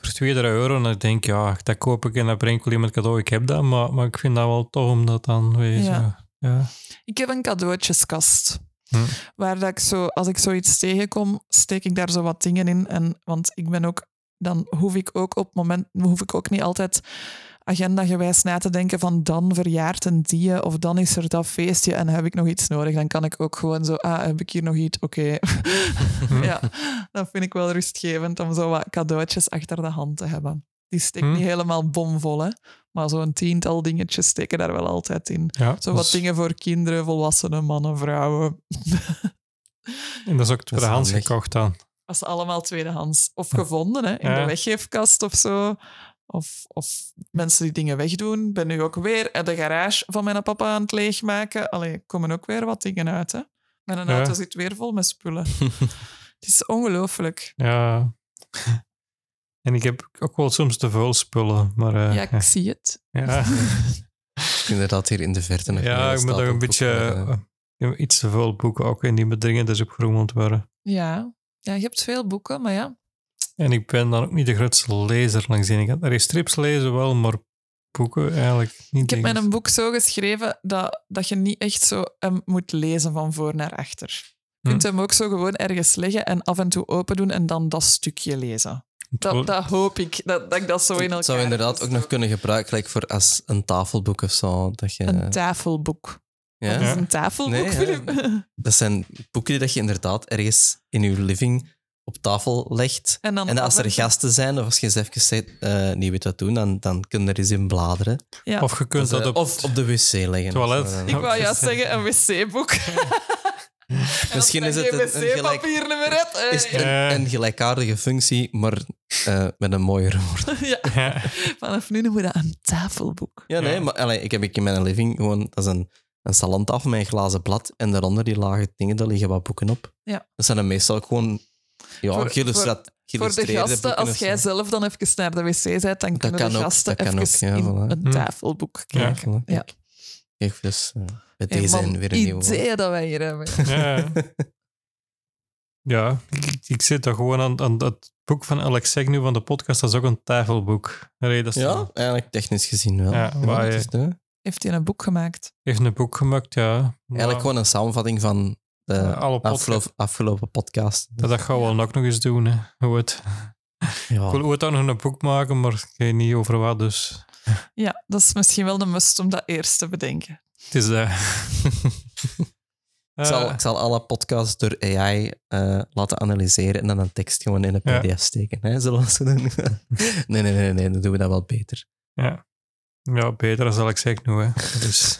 voor 2 euro. En dan denk ik, ja, dat koop ik en dat breng ik wel iemand cadeau. Ik heb dat, maar, maar ik vind dat wel tof om dat dan weer zo... Ja. Ja. Ik heb een cadeautjeskast. Hm. Waar dat ik zo, als ik zoiets tegenkom, steek ik daar zo wat dingen in. En, want ik ben ook, dan hoef ik ook op het moment, hoef ik ook niet altijd agendagewijs na te denken van dan verjaart een die of dan is er dat feestje en heb ik nog iets nodig. Dan kan ik ook gewoon zo, ah, heb ik hier nog iets? Oké. ja, dat vind ik wel rustgevend om zo wat cadeautjes achter de hand te hebben. Die steek Hm. niet helemaal bomvol, hè. Maar zo'n tiental dingetjes steken daar wel altijd in. Ja, Zo wat is- dingen voor kinderen, volwassenen, mannen, vrouwen. En dat is ook tweedehands gekocht dan. Dat is allemaal tweedehands. Of gevonden, hè, in Ja. de weggeefkast of zo. Of, of mensen die dingen wegdoen. Ik ben nu ook weer de garage van mijn papa aan het leegmaken. Allee, er komen ook weer wat dingen uit, hè. Mijn Ja. auto zit weer vol met spullen. Het is ongelooflijk. Ja. En ik heb ook wel soms te veel spullen, maar... eh, Ja, ik zie het. ja. Inderdaad, hier in de verte. nog ja, ik moet ook een beetje... eh, eh, iets te veel boeken ook en die bedringen dus opgeroemd worden. Ja. ja, je hebt veel boeken, maar ja. En ik ben dan ook niet de grootste lezer langs de ene kant. Er is strips lezen wel, maar boeken eigenlijk niet. Ik heb mijn boek zo geschreven dat, dat je niet echt zo hem moet lezen van voor naar achter. Je kunt Hm. hem ook zo gewoon ergens leggen en af en toe open doen en dan dat stukje lezen. Dat, dat hoop ik, dat, dat ik dat zo in elkaar Het zou inderdaad ook nog kunnen gebruiken, gelijk voor als een tafelboek of zo. Dat, je, Een tafelboek. ja? Wat is een tafelboek, Nee, ja. Filip? dat zijn boeken die dat je inderdaad ergens in je living op tafel legt. En, dan En als er gasten zijn, of als je eens even zegt, eh niet weet wat doen, dan, dan kun je er eens in bladeren. Ja. Of je kunt Dus, dat eh, op... of op de wc leggen. toilet. Ik wou juist zeggen, een wc-boek. Misschien is het een, een, gelijk, wc-papier nummer het. is een, een gelijkaardige functie, maar eh, met een mooier woord. ja, vanaf nu noemen we dat een tafelboek. Ja, nee, Ja. maar allee, ik heb ik in mijn living gewoon... Dat is een, een salontafel met een glazen blad en daaronder die lage dingen, daar liggen wat boeken op. Ja. Dat zijn dan meestal ook gewoon ja, Voor- Voor de gasten, als jij zo. zelf dan even naar de wc bent, dan kunnen kan de gasten even ook, ja, in voilà. een Hm. tafelboek kijken. Ja. kijk. Dus eh, bij Hey, deze man, weer een nieuwe. idee dat wij hier hebben. Ja. ja, ik, ik zit daar gewoon aan, aan dat boek van Alex Segnu van de podcast. Dat is ook een tafelboek. Nee, dat is Ja, eigenlijk technisch gezien wel. Ja, waar dat je- is de- Heeft hij een boek gemaakt? heeft een boek gemaakt, ja. Maar Eigenlijk gewoon een samenvatting van de alle podca- afgelopen, afgelopen podcast. Dat, dat gaan we wel ook nog eens doen. Hè. Hoe het, Ja. Ik wil ooit ook nog een boek maken, maar ik weet niet over wat, dus Ja, dat is misschien wel de must om dat eerst te bedenken. het is dat. Ik zal, Eh, ik zal alle podcasts door AI eh, laten analyseren en dan een tekst gewoon in een Ja. pdf steken. Hè? Zullen we doen? nee, nee, nee, nee, dan doen we dat wel beter. ja. ja, beter dan Alex Segnu. Hè. Dus.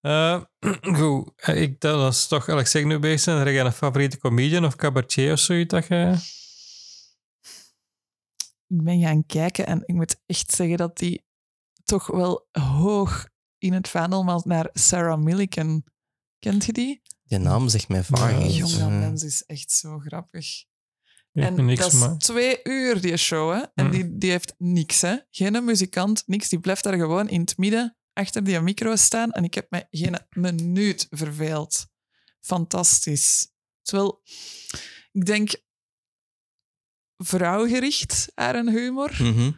Eh, goed, Eh, ik, dat is toch Alex Segnu bezig zijn. Heb jij een favoriete comedian of cabaretier of zoiets dat je... Ik ben gaan kijken en ik moet echt zeggen dat die toch wel hoog in het vaandel naar Sarah Millican. Kent je die? Die naam zegt mij Jong, dat eh. mens is echt zo grappig. En niks, dat is maar... twee uur, die show. Hè? En Hm. die, die heeft niks. Hè? Geen muzikant, niks. Die blijft daar gewoon in het midden achter die micro staan. En ik heb me geen minuut verveeld. Fantastisch. Terwijl, ik denk, vrouwgericht, haar humor. Mhm.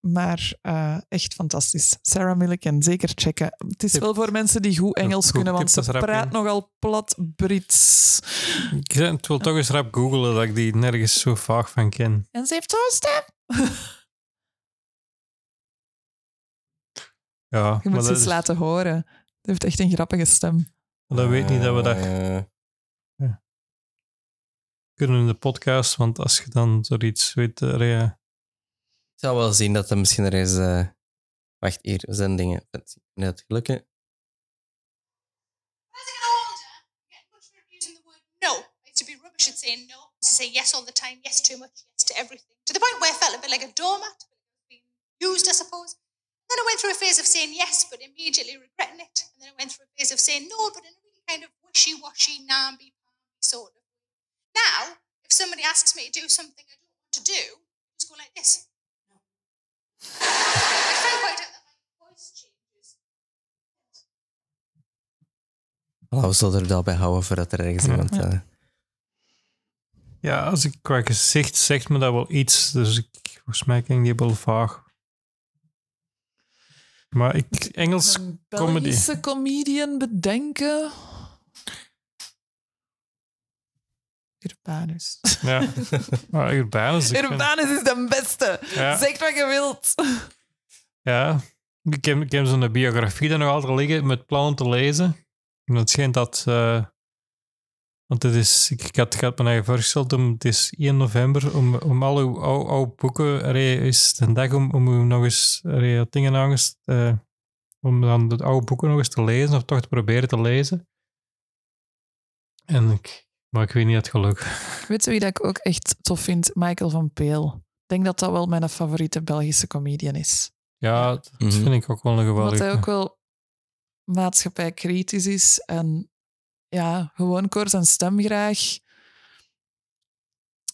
Maar eh, echt fantastisch. Sarah Millican, zeker checken. Het is Tip. wel voor mensen die goed Engels Goed kunnen, want ze praat nogal plat Brits. Ik wil toch eens rap googlen dat ik die nergens zo vaag van ken. En ze heeft zo'n stem. Ja, Je maar moet ze eens is, laten horen. Ze heeft echt een grappige stem. dat weet niet dat we dat Eh, kunnen in de podcast, want als je dan zoiets weet... eh, ja. ik zou wel zien dat er misschien er is... eh, Wacht, hier zijn dingen. Net gelukken. The word no. To say yes all the time, yes too much, yes to everything. To the point where I felt a bit like a doormat, being used, I suppose. Then I went through a phase of saying yes, but immediately regretting it. And then I went through a phase of saying no, but in a really kind of wishy-washy, namby sort of way. Now, if somebody asks me to do something I don't want to do, I just go like this. No. I found quite out that my voice changes. Voilà, we zullen er wel bij houden voordat er ergens Ja. iemand... Ja. ja, als ik qua gezicht zegt me dat wel iets, dus ik, volgens mij ken ik die wel vaag. Maar ik, Engels Een comedy. Belgische comedian bedenken. Urbanus. Ja. Maar Urbanus. vind- Urbanus is de beste. Ja. Zeg wat je wilt. Ja. Ik heb, ik heb zo'n biografie daar nog altijd liggen met plannen te lezen. En het schijnt dat... eh, want het is, ik, ik had, ik had me eigen voorgesteld om... Het is 1 november om, om al uw oude, oude boeken... allee, is de dag om, om u nog eens... allee, dingen nog eens... eh, om dan de oude boeken nog eens te lezen. Of toch te proberen te lezen. En ik... Maar ik weet niet het geluk. Weet je wie dat ik ook echt tof vind? Michael van Peel. Ik denk dat dat wel mijn favoriete Belgische comedian is. Ja, dat Mhm. vind ik ook wel een Omdat geweldig. hij ook wel maatschappijkritisch is en ja, gewoon ik hoor zijn stem graag.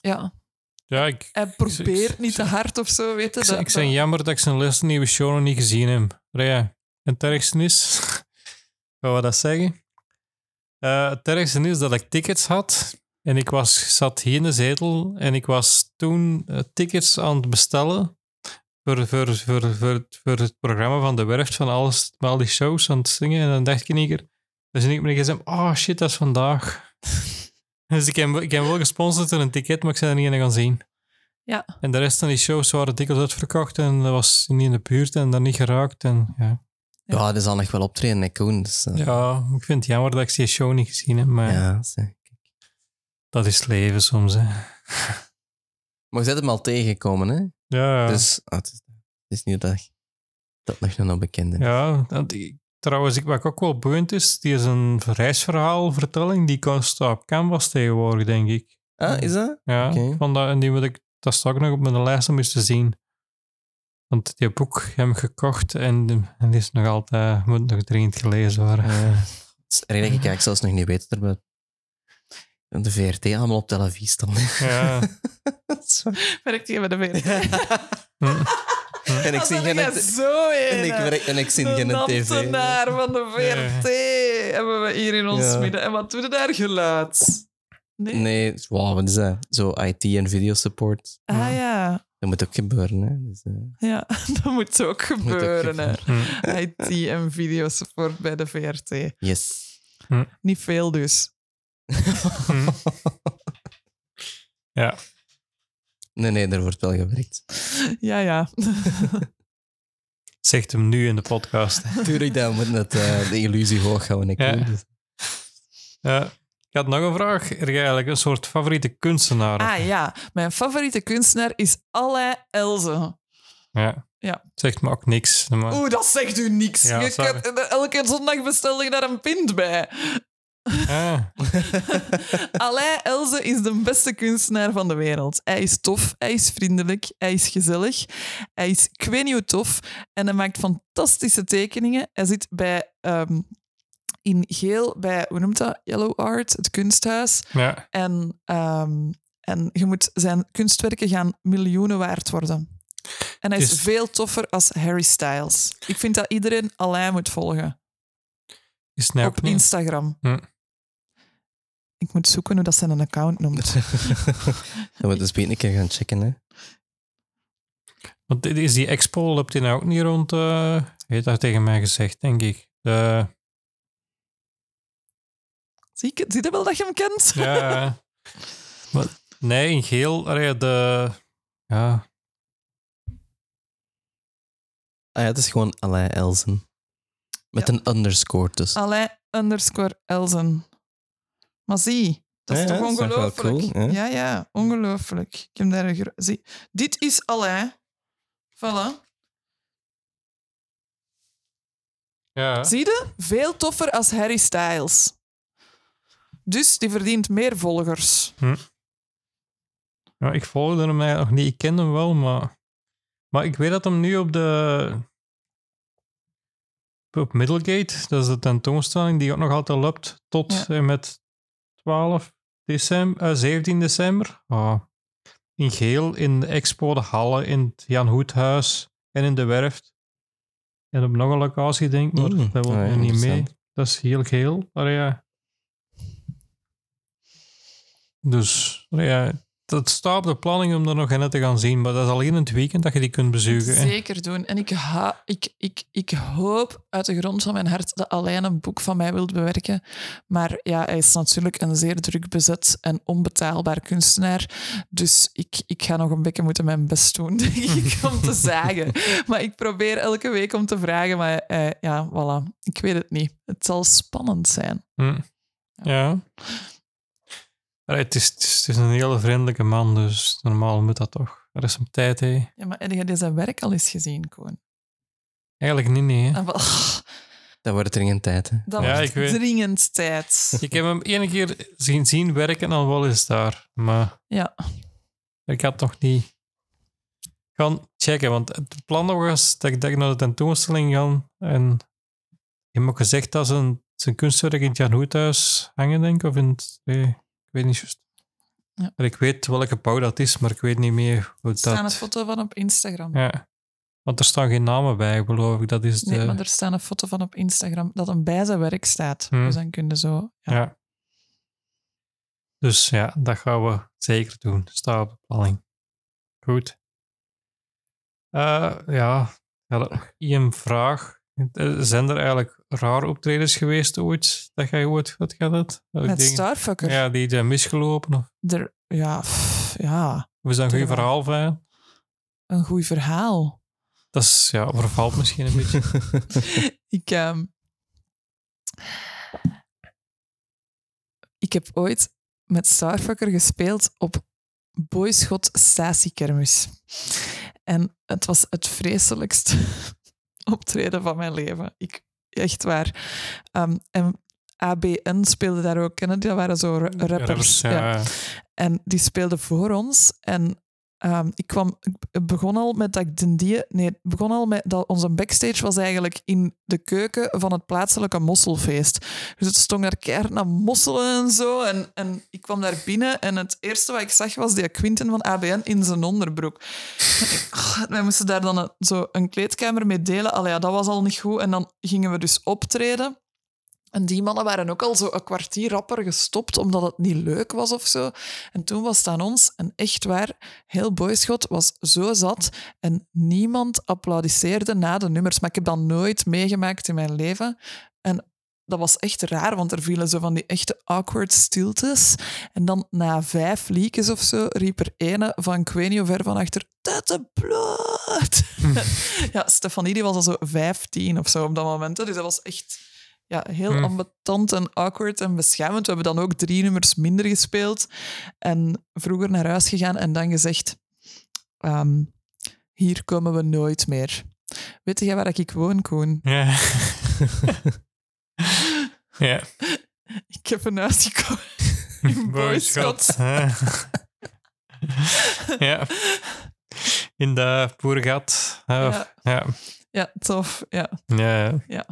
Ja, Ja, ik, hij probeert niet te hard of zo, weet je. Ik, dat- ik ben jammer dat ik zijn laatste nieuwe show nog niet gezien heb. En het ergste is... Gaan we dat zeggen? Eh, het ergste is dat ik tickets had. En ik was, zat hier in de zetel. En ik was toen eh, tickets aan het bestellen. Voor, voor, voor, voor, voor het programma van de Werft. Van alles, met al die shows aan het zingen. En dan dacht ik in één keer... Dan zie ik me gezegd, oh shit, dat is vandaag. dus ik heb, ik heb wel gesponsord door een ticket, maar ik ben er niet in gaan zien. Ja, En de rest van die shows waren dikwijls uitverkocht en dat was niet in de buurt en daar niet geraakt. En, ja. Ja, dat zal nog wel optreden, hè, Koen. Dus, eh, ja, ik vind het jammer dat ik die show niet gezien heb, maar ja, zeg. dat is het leven soms. Hè. Maar je bent hem al tegengekomen, hè? Ja, Dus ah, het, is, het is niet dat dat nog een onbekende is. ja dat- ik- trouwens, ik, wat ook wel boeiend is, die is een reisverhaalvertelling, die kan staan op Canvas tegenwoordig, denk ik. Ah, is dat? Ja, vond dat, en die moet ik, dat staat ook nog op mijn lijst om eens te zien. Want die boek heb ik hem gekocht en, en die is nog altijd, moet nog dringend gelezen worden. Het is erg dat ik eigenlijk zelfs nog niet weet dat er bij de VRT allemaal op televisie staan. Ja. Werkt hij bij de VRT? Hm. en ik zie geen... zo En ik, en ik zie een geen tv. ambtenaar van de VRT hebben we hier in ons Ja. midden. En wat doe je daar geluid? Nee? Nee, wow, wat is dat? Zo IT en video support. Ah ja. Dat moet ook gebeuren, hè? Dus, eh, Ja, dat moet ook gebeuren. hè. Hm. IT en videosupport bij de VRT. yes. Niet veel dus. Hm. Ja, Nee, nee, er wordt wel gewerkt. Ja, ja. zegt hem nu in de podcast. Tuurlijk, dan moet het, eh, de illusie hoog houden. Ik Ja. Ik had nog een vraag. Er jij eigenlijk een soort favoriete kunstenaar? Ah ja, mijn favoriete kunstenaar is Alain Elze. Ja. Ja. Zegt me ook niks. Maar... Oeh, dat zegt u niks. Ja, je kunt- elke zondag bestel je daar een pint bij. Ah, Alain Elze is de beste kunstenaar van de wereld. Hij is tof, hij is vriendelijk, hij is gezellig, hij is ik weet niet hoe tof en hij maakt fantastische tekeningen. Hij zit bij, ehm, in geel bij, hoe noemt dat? Yellow Art, het kunsthuis. ja. En, ehm, en je moet zijn kunstwerken gaan miljoenen waard worden. En hij is Dus- veel toffer als Harry Styles. Ik vind dat iedereen Alain moet volgen op niet? Instagram. Hm. Ik moet zoeken hoe dat zijn een account noemt. Dan moet dus beter een keer gaan checken. Hè. Want dit is die expo, loopt die nou ook niet rond? eh heeft dat tegen mij gezegd, denk ik. De, Zie, ik, zie je wel dat je hem kent? ja. Maar, nee, in geel. allee, de, ja, Ah ja, het is gewoon Alain Elzen. Met Ja. een underscore tussen. Alain underscore Elzen. Maar zie, dat is Ja, toch ja, is ongelooflijk? cool, ja, ja, ongelooflijk. Ik heb daar een gro- zie, dit is Alain. Voilà. ja. Zie je? Veel toffer als Harry Styles. Dus die verdient meer volgers. ja, ik volgde hem eigenlijk nog niet. Ik ken hem wel, maar... Maar ik weet dat hem nu op de... Op Middlegate, dat is de tentoonstelling die ook nog altijd loopt tot Ja. en met 12 december, eh, 17 december. Ah. In geel, in de expo, de Halle, in het Jan Hoedhuis en in de Werft. En op nog een locatie, denk ik, maar Mm, dat wil ah ja, er niet mee. Dat is heel geel. Maar ja. Dus ja, dat staat op de planning om er nog in te gaan zien. Maar dat is alleen in het weekend dat je die kunt bezoeken. Zeker doen. En ik, ha ik, ik, ik hoop uit de grond van mijn hart dat Alain een boek van mij wilt bewerken. Maar ja, hij is natuurlijk een zeer druk bezet en onbetaalbaar kunstenaar. Dus ik, ik ga nog een beetje moeten mijn best doen, denk ik, om te zagen. Maar ik probeer elke week om te vragen. Maar eh, ja, voilà. Ik weet het niet. Het zal spannend zijn. Hm. Ja. Allee, het, is, het, is, het is een hele vriendelijke man, dus normaal moet dat toch. Er is een tijd, hè. Ja, maar heb je zijn werk al eens gezien, Koen? Eigenlijk niet, nee. hè. Ah, Dat wordt dringend tijd. Hè. Dat Ja, wordt ik weet. dringend tijd. Ik heb hem ene keer zien, zien werken en wel eens daar. Maar Ja. ik had nog niet gaan checken. Want het plan was dat ik, dat ik naar de tentoonstelling ga. En je hebt ook gezegd dat zijn, zijn kunstwerk in het Jan Hoedhuis hangen, denk ik. Of in het, nee, ik weet niet juist. Ja. Ik weet welk gebouw dat is, maar ik weet niet meer hoe Er staat een dat... foto van op Instagram. Ja. Want er staan geen namen bij, geloof ik. Dat is de... Nee, maar er staat een foto van op Instagram dat hem bij zijn werk staat. Hmm. Dus dan kun je zo... Ja. Ja. Dus ja, dat gaan we zeker doen. Staat op de planning. Goed. Eh, ja, ja dat- een vraag. Eh, Zijn er eigenlijk rare optredens geweest ooit? Dat jij ooit wat gaat? Dat Met Starfucker. Ja, die zijn misgelopen. Of, Er, ja, pff, ja, of is dat een goed verhaal van? een goed verhaal. Dat is, ja, vervalt misschien een beetje. Ik, ehm, ik heb ooit met Starfucker gespeeld op Boyschot Statiekermis. En het was het vreselijkste optreden van mijn leven. Ik, echt waar. Ehm, en ABN speelde daar ook. Die? Dat waren zo ra- rappers. ja. ja. En die speelde voor ons. En ehm, ik kwam, ik begon al met dat ik den nee, begon al met dat onze backstage was eigenlijk in de keuken van het plaatselijke mosselfeest. Dus het stond daar keihard naar mosselen en zo. En, en ik kwam daar binnen en het eerste wat ik zag was die Quinten van ABN in zijn onderbroek. Oh, wij moesten daar dan een, zo een kleedkamer mee delen. Allee, ja, dat was al niet goed. En dan gingen we dus optreden. En die mannen waren ook al zo een kwartier rapper gestopt, omdat het niet leuk was of zo. En toen was het aan ons, en echt waar, heel Boyschot was zo zat en niemand applaudisseerde na de nummers. Maar ik heb dat nooit meegemaakt in mijn leven. En dat was echt raar, want er vielen zo van die echte awkward stiltes. En dan na vijf liedjes of zo riep er ene van ik ver van achter, bloed. ja, Stefanie die was al zo 15 of zo op dat moment. Dus dat was echt ja, heel Hmm. ambetant en awkward en beschamend. We hebben dan ook drie nummers minder gespeeld. En vroeger naar huis gegaan en dan gezegd... ehm, hier komen we nooit meer. Weet jij waar ik woon, Koen? Ja. ja. Ik heb een huis gekocht in Boyschot. ja. In de. Ja. Ja. Ja. Ja, tof. Ja. ja. ja.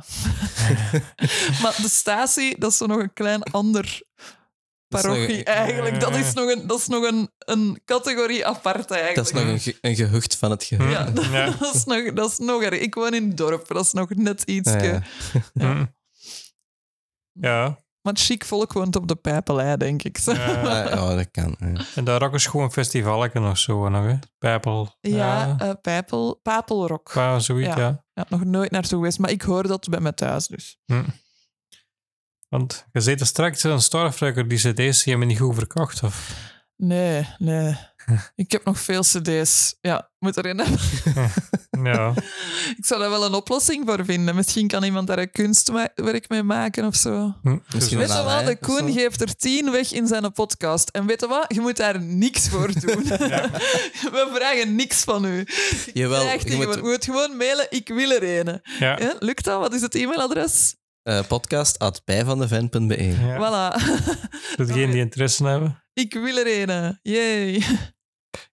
maar de statie, dat is zo nog een klein ander Dat is nog parochie eigenlijk. Dat is nog een, dat is nog een, een categorie apart eigenlijk. Dat is nog een, ge- een gehucht van het gehucht. Ja, dat, Ja. dat is nog, dat is nog erg. Ik woon in het dorp, dat is nog net iets. Ah, ja. Hm. Ja. Maar het chic volk woont op de pijpelei, denk ik. Zo. Ja. Ah, ja, dat kan. ja. En daar ook is gewoon een festivaletje of zo nog, hè? Pijpel. Ja, eh, pijpel, papelrok. zoiets, Ja. ja. Ja, nog nooit naartoe geweest, maar ik hoor dat bij mij thuis dus. Hm. Want je zit er straks een Starfrucker, die cd's, die hebben niet goed verkocht, of? Nee, nee. Ik heb nog veel cd's. Ja, moet erin hebben. Ja. Ik zou daar wel een oplossing voor vinden. Misschien kan iemand daar een kunstwerk mee maken of zo. Hm. Misschien Weet wel je wat? De Koen geeft er tien weg in zijn podcast. En weet je wat? Je moet daar niks voor doen. We vragen niks van u. Jawel, je moet- gewoon- je moet gewoon mailen, ik wil er een. Ja. Ja, lukt dat? Wat is het e-mailadres? Eh, podcast at bijvandeven.be. ja. Voilà. Voor degenen die interesse hebben. ik wil er een. Yay.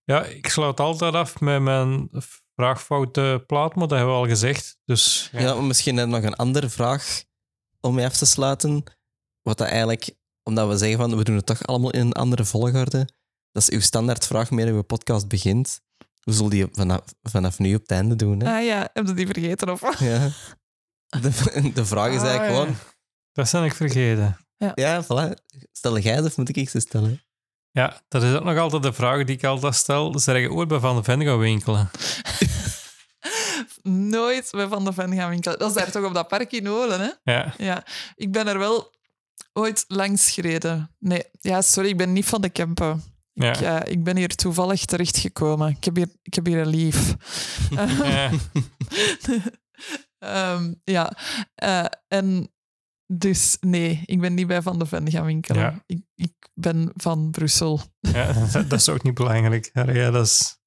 Ja, ik sluit altijd af met mijn vraagfoute plaat, maar dat hebben we al gezegd. Dus ja. Ja, maar misschien je nog een andere vraag om mee af te sluiten. Wat dat eigenlijk, omdat we zeggen van we doen het toch allemaal in een andere volgorde. Dat is uw standaardvraag meer uw podcast begint. Hoe zul je die vanaf, vanaf nu op het einde doen? Hè? Ah ja, heb je die vergeten of wat? Ja. De, de vraag is Ah, eigenlijk ja. gewoon: Dat ben ik vergeten. ja, voilà. Stel jij het of moet ik ze stellen? Ja, dat is ook nog altijd de vraag die ik altijd stel. Zeg je ooit bij Van de Ven gaan winkelen? Nooit bij Van de Ven gaan winkelen. Dat is daar toch op dat park in Olen, hè? Ja. Ja, ik ben er wel ooit langs gereden. Nee, ja, sorry, ik ben niet van de Kempen. Ja. Ik, eh, ik ben hier toevallig terechtgekomen. Ik heb hier, ik heb hier een lief. Ja. Ehm, ja, eh, en dus nee, ik ben niet bij Van de Ven gaan winkelen. Ja. Ik, ik ben van Brussel. ja, dat dat is ook niet belangrijk. Ja, dat is...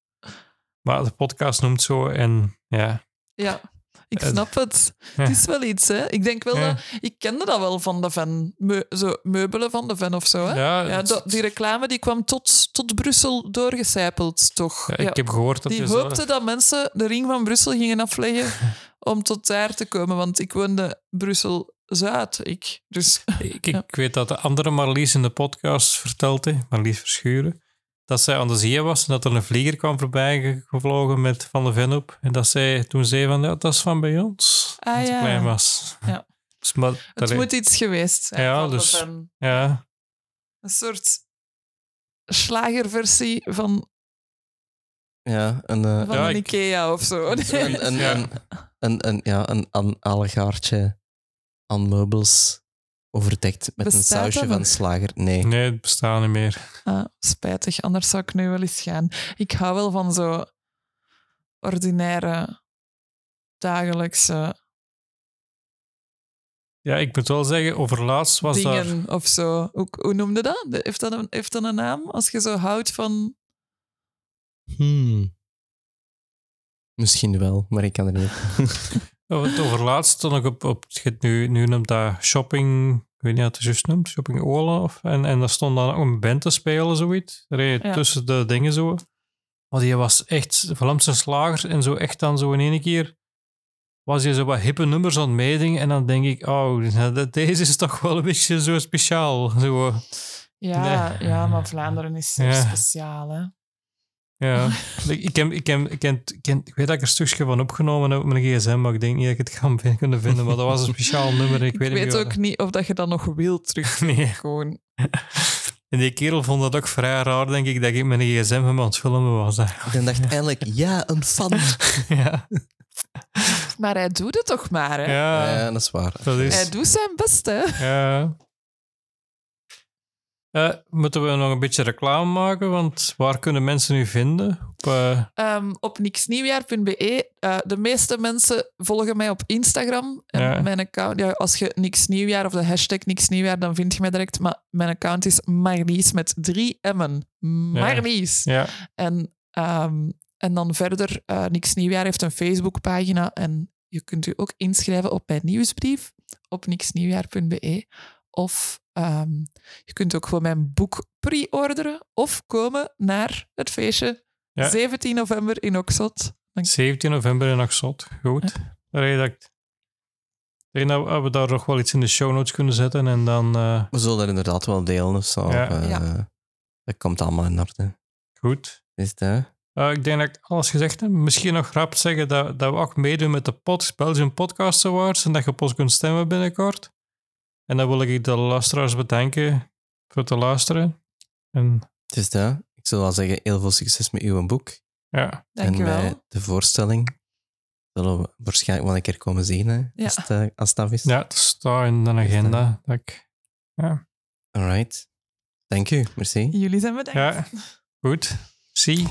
Maar de podcast noemt zo en ja. Ja, ik snap het. Het is wel iets, hè. Ik denk wel dat... Ik kende dat wel van de Ven. Me- zo, meubelen van de Ven of zo, hè. Ja, dat- die reclame die kwam tot, tot Brussel doorgecijpeld, toch? ja, ik heb gehoord dat Die hoopte dat mensen de ring van Brussel gingen afleggen om tot daar te komen, want ik woonde Brussel-Zuid, ik. Dus Ik, Ja. ik weet dat de andere Marlies in de podcast vertelde, Marlies Verschuren, dat zij aan de zee was en dat er een vlieger kwam voorbij ge- gevlogen met Van de Ven op. En dat zij toen zei van, ja, dat is van bij ons. Ah, ze ja. klein was. Ja. Dus, maar, het dat- moet iets geweest zijn Ja, dus- Ven. Ja, Een soort slagerversie van, Ja, een, eh, van Ja, een ik- Ikea of zo. een, een, Ja. een, een, een, ja, een, een allegaartje aan meubels overdekt met een sausje van nog? slager. Nee. nee, het bestaat niet meer. Ah, spijtig, anders zou ik nu wel eens gaan. Ik hou wel van zo ordinaire, dagelijkse Ja, ik moet wel zeggen, overlaatst was daar... dingen of zo. Hoe, hoe noemde dat? Heeft dat, een, heeft dat een naam? Als je zo houdt van... Hmm. Misschien wel, maar ik kan er niet. Het overlaatst stond ik op, op je hebt nu, nu noemt dat shopping, ik weet niet wat het juist noemt, shopping Ola. Of, en, en daar stond dan ook een band te spelen, zoiets. Reed Ja. tussen de dingen zo. Maar die was echt Vlaamse slager en zo echt dan zo in één keer was je zo wat hippe nummers aan het meedingen en dan denk ik, oh, nou, deze is toch wel een beetje zo speciaal. Zo, Ja, Nee. ja maar Vlaanderen is Ja. speciaal, hè. Ja. ik, heb, ik, heb, ik, heb, ik, heb- ik weet dat ik er een stukje van opgenomen heb op mijn gsm, maar ik denk niet dat ik het ga vin- kunnen vinden. Maar dat was een speciaal nummer. Ik, Ik weet, ook niet of dat je dat nog wilt terug. Nee. Gewoon. En die kerel vond dat ook vrij raar, denk ik, dat ik mijn gsm hem aan het filmen was. eigenlijk. Ik dacht eindelijk, ja, een fan. ja. Maar hij doet het toch maar, hè? Ja, Ja, dat is waar. dat Hij is... doet zijn best, hè? Ja. Eh, moeten we nog een beetje reclame maken? Want waar kunnen mensen u vinden? Op, Ehm, op niksnieuwjaar.be. Eh, de meeste mensen volgen mij op Instagram. En Ja. mijn account, ja, als je niks nieuwjaar of de hashtag niks nieuwjaar, dan vind je mij direct. Maar mijn account is Marlies met drie M'en. Marlies. ja. En, ehm, en dan verder, Niks Nieuwjaar heeft een Facebookpagina en je kunt u ook inschrijven op mijn nieuwsbrief op niksnieuwjaar.be of Ehm, je kunt ook gewoon mijn boek pre-orderen of komen naar het feestje Ja. 17 november in Oxford. 17 november in Oxford. Goed. Daar dat ik denk dat we daar nog wel iets in de show notes kunnen zetten. En dan, eh, We zullen dat inderdaad wel delen of zo. Ja. Of, eh, Ja. Dat komt allemaal in orde. goed. Is het, hè? Eh, ik denk dat ik alles gezegd heb. Misschien nog rap zeggen dat, dat we ook meedoen met de pod, Belgian Podcast Awards. En dat je op ons kunt stemmen binnenkort. En dan wil ik de luisteraars bedanken voor te luisteren. En Het is dat. Ik zou wel zeggen, heel veel succes met uw boek. ja, Dank en met de voorstelling zullen we waarschijnlijk wel een keer komen zien, hè, Ja. als, het, eh, als het af is. ja het staat in de agenda. Dat ik, Alright. Dank u. Merci. Jullie zijn bedankt. ja, goed. Zie.